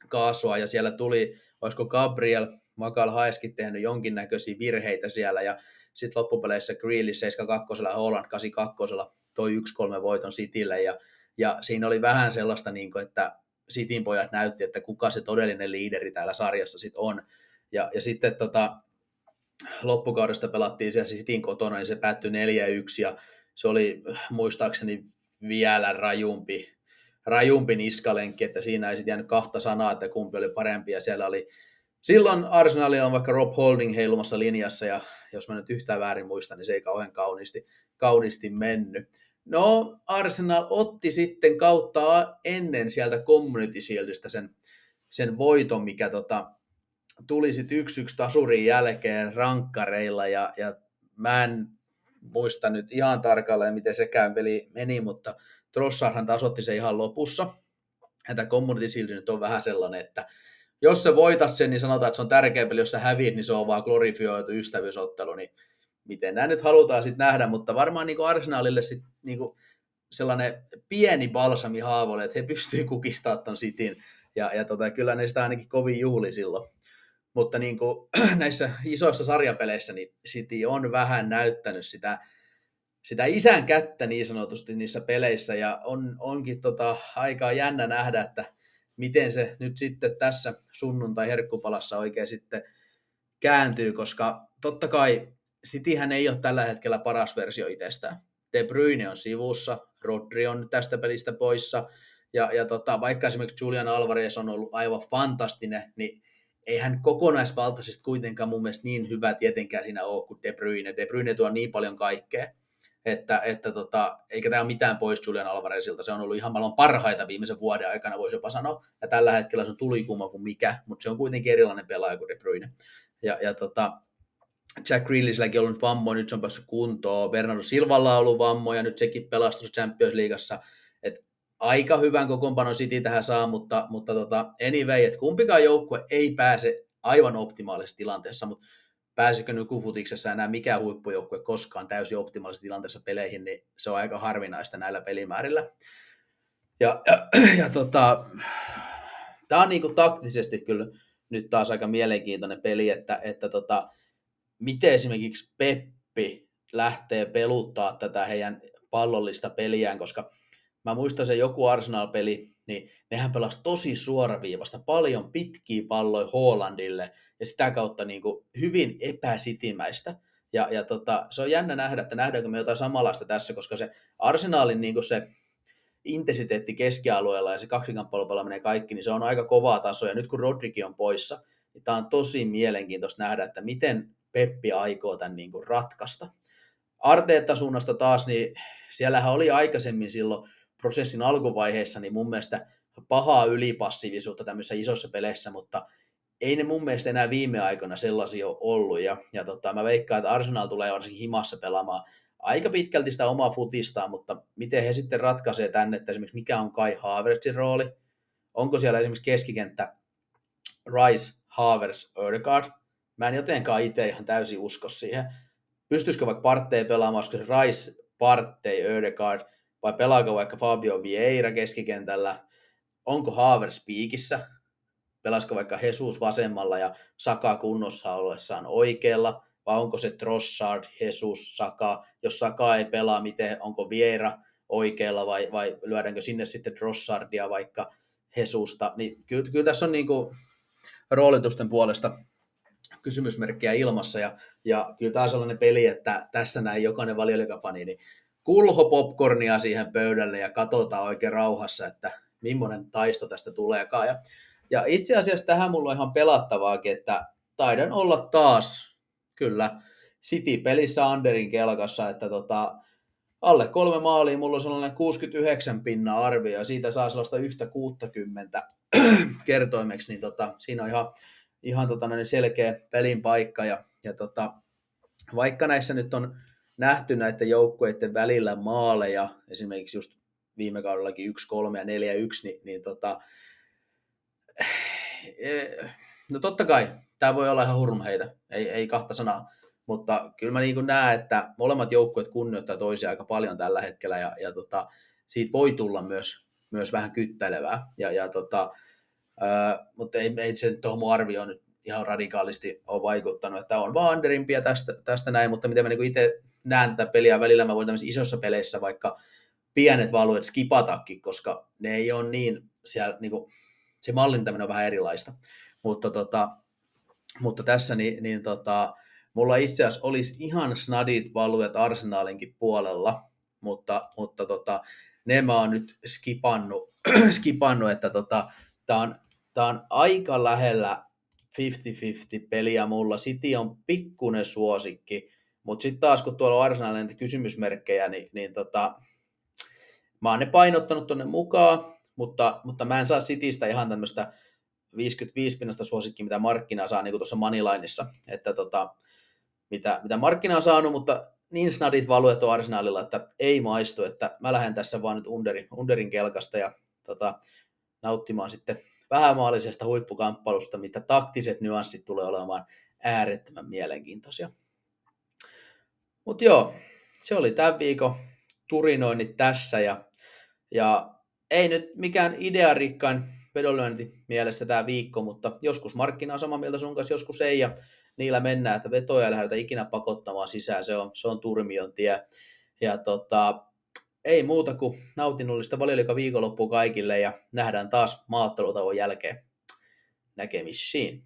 kaasua ja siellä tuli, olisiko Gabriel Makal Haeskin tehnyt jonkinnäköisiä virheitä siellä ja sitten loppupeleissä Grealish 72, Holland 82 toi 1-3 voiton Citylle ja ja siinä oli vähän sellaista, niin kuin, että Sitin pojat näytti, että kuka se todellinen liideri täällä sarjassa sitten on. Ja, ja sitten tota, loppukaudesta pelattiin siellä Sitin kotona, niin se päättyi 4-1 ja se oli muistaakseni vielä rajumpi, rajumpi niskalenkki, että siinä ei sitten jäänyt kahta sanaa, että kumpi oli parempi ja siellä oli Silloin Arsenal on vaikka Rob Holding heilumassa linjassa, ja jos mä nyt yhtään väärin muistan, niin se ei kauhean kauniisti, kauniisti mennyt. No, Arsenal otti sitten kautta ennen sieltä Community Shieldistä sen, sen voiton, mikä tota, tuli sitten yksi yksi tasurin jälkeen rankkareilla, ja, ja mä en muista nyt ihan tarkalleen, miten sekään peli meni, mutta Trossarhan tasotti se ihan lopussa. Ja tämä Community Shield nyt on vähän sellainen, että jos sä voitat sen, niin sanotaan, että se on tärkeä peli, jos sä häviit, niin se on vaan glorifioitu ystävyysottelu, niin miten nämä nyt halutaan sitten nähdä, mutta varmaan niin Arsenalille sit niin sellainen pieni balsami haavoille, että he pystyvät kukistamaan ton sitin, ja, ja tota, kyllä ne sitä ainakin kovin juhli silloin. Mutta niin kuin, näissä isoissa sarjapeleissä niin City on vähän näyttänyt sitä, sitä isän kättä niin sanotusti niissä peleissä, ja on, onkin tota, aika jännä nähdä, että miten se nyt sitten tässä sunnuntai-herkkupalassa oikein sitten kääntyy, koska totta kai Cityhän ei ole tällä hetkellä paras versio itsestään. De Bruyne on sivussa, Rodri on tästä pelistä poissa, ja, ja tota, vaikka esimerkiksi Julian Alvarez on ollut aivan fantastinen, niin ei hän kokonaisvaltaisesti kuitenkaan mun mielestä niin hyvä tietenkään siinä ole kuin De Bruyne. De Bruyne tuo niin paljon kaikkea, että, että tota, eikä tämä ole mitään pois Julian Alvarezilta. Se on ollut ihan maailman parhaita viimeisen vuoden aikana, voisi jopa sanoa. Ja tällä hetkellä se on tulikuma kuin mikä, mutta se on kuitenkin erilainen pelaaja kuin De Bruyne. Ja, ja tota, Jack Grealishilläkin ollut vammoja, nyt se on päässyt kuntoon. Bernardo Silvalla on ollut vammoja, nyt sekin pelastus Champions Leagueassa. Et aika hyvän kokoonpanon City tähän saa, mutta, mutta tota, anyway, että kumpikaan joukkue ei pääse aivan optimaalisessa tilanteessa, mutta pääsikö nykufutiksessa enää mikään huippujoukkue koskaan täysin optimaalisessa tilanteessa peleihin, niin se on aika harvinaista näillä pelimäärillä. Ja, ja, ja tota, tämä on niinku taktisesti kyllä nyt taas aika mielenkiintoinen peli, että, että tota, miten esimerkiksi Pep Peppi lähtee peluttaa tätä heidän pallollista peliään, koska mä muistan se joku Arsenal-peli, niin nehän pelasi tosi suoraviivasta, paljon pitkiä palloja Hollandille ja sitä kautta niin kuin hyvin epäsitimäistä. Ja, ja tota, se on jännä nähdä, että nähdäänkö me jotain samanlaista tässä, koska se Arsenalin niin se intensiteetti keskialueella ja se kaksikamppailu kaikki, niin se on aika kovaa taso. Ja nyt kun Rodrigi on poissa, niin tämä on tosi mielenkiintoista nähdä, että miten Peppi aikoo tämän niin kuin ratkaista. Arteetta suunnasta taas, niin siellähän oli aikaisemmin silloin prosessin alkuvaiheessa, niin mun mielestä pahaa ylipassiivisuutta tämmöisissä isossa peleissä, mutta ei ne mun mielestä enää viime aikoina sellaisia ole ollut. Ja, ja tota, mä veikkaan, että Arsenal tulee varsinkin himassa pelaamaan aika pitkälti sitä omaa futistaa, mutta miten he sitten ratkaisee tänne, että esimerkiksi mikä on Kai Havertzin rooli, onko siellä esimerkiksi keskikenttä Rice, Havers, Ödegaard, mä en jotenkaan itse ihan täysin usko siihen. Pystyisikö vaikka partteja pelaamaan, koska se Rice, Partey, Ödegaard, vai pelaako vaikka Fabio Vieira keskikentällä, onko Havers piikissä, pelasko vaikka Jesus vasemmalla ja Saka kunnossa ollessaan oikealla, vai onko se Trossard, Jesus, Saka, jos Saka ei pelaa, miten, onko Vieira oikealla vai, vai lyödäänkö sinne sitten Trossardia vaikka Jesusta, niin kyllä, kyllä tässä on niin kuin roolitusten puolesta kysymysmerkkiä ilmassa, ja, ja kyllä tämä on sellainen peli, että tässä näin jokainen valioliikafani, niin kulho popcornia siihen pöydälle ja katsotaan oikein rauhassa, että millainen taisto tästä tuleekaan. Ja, ja itse asiassa tähän mulla on ihan pelattavaakin, että taidan olla taas, kyllä, City-pelissä Anderin kelkassa, että tota, alle kolme maalia, mulla on sellainen 69 pinna arvio, ja siitä saa sellaista yhtä 60 kertoimeksi, niin tota, siinä on ihan, ihan tota, niin selkeä pelin paikka, ja, ja tota, vaikka näissä nyt on nähty näiden joukkueiden välillä maaleja, esimerkiksi just viime kaudellakin 1-3 ja 4-1, niin, niin tota, eh, no totta kai, tämä voi olla ihan hurmheitä, ei, ei kahta sanaa, mutta kyllä mä niin näen, että molemmat joukkueet kunnioittaa toisia aika paljon tällä hetkellä, ja, ja tota, siitä voi tulla myös, myös vähän kyttelevää, ja, ja tota, ää, mutta ei, ei se tuohon mun arvioon nyt ihan radikaalisti ole vaikuttanut, että on vaan underimpia tästä, tästä näin, mutta mitä mä niin itse näen tätä peliä välillä, mä voin tämmöisissä isossa peleissä vaikka pienet valuet skipatakin, koska ne ei ole niin, siellä, niin kuin, se mallintaminen on vähän erilaista. Mutta, tota, mutta tässä niin, niin tota, mulla itse asiassa olisi ihan snadit valuet Arsenalinkin puolella, mutta, mutta tota, ne mä oon nyt skipannut, skipannut että tota, tämä on, tää on aika lähellä 50-50 peliä mulla. City on pikkunen suosikki, mutta sitten taas kun tuolla on Arsenalin kysymysmerkkejä, niin, niin tota, mä oon ne painottanut tuonne mukaan, mutta, mutta mä en saa Citystä ihan tämmöistä 55 pinnasta suosikki, mitä markkinaa saa niin kuin tuossa Moneylineissa, että tota, mitä, mitä markkina on saanut, mutta niin snadit valuet on arsenaalilla, että ei maistu, että mä lähden tässä vaan nyt underin, underin kelkasta ja tota, nauttimaan sitten vähämaallisesta huippukamppailusta, mitä taktiset nyanssit tulee olemaan äärettömän mielenkiintoisia. Mutta joo, se oli tämän viikon turinoinnit tässä ja, ja ei nyt mikään idearikkain vedonlyönti mielessä tämä viikko, mutta joskus markkina on samaa mieltä sun kanssa, joskus ei ja niillä mennään, että vetoja ei lähdetä ikinä pakottamaan sisään, se on, se on turmion tie. Ja tota, ei muuta kuin nautinnollista valioliika viikonloppua kaikille ja nähdään taas maattelutauon jälkeen näkemisiin.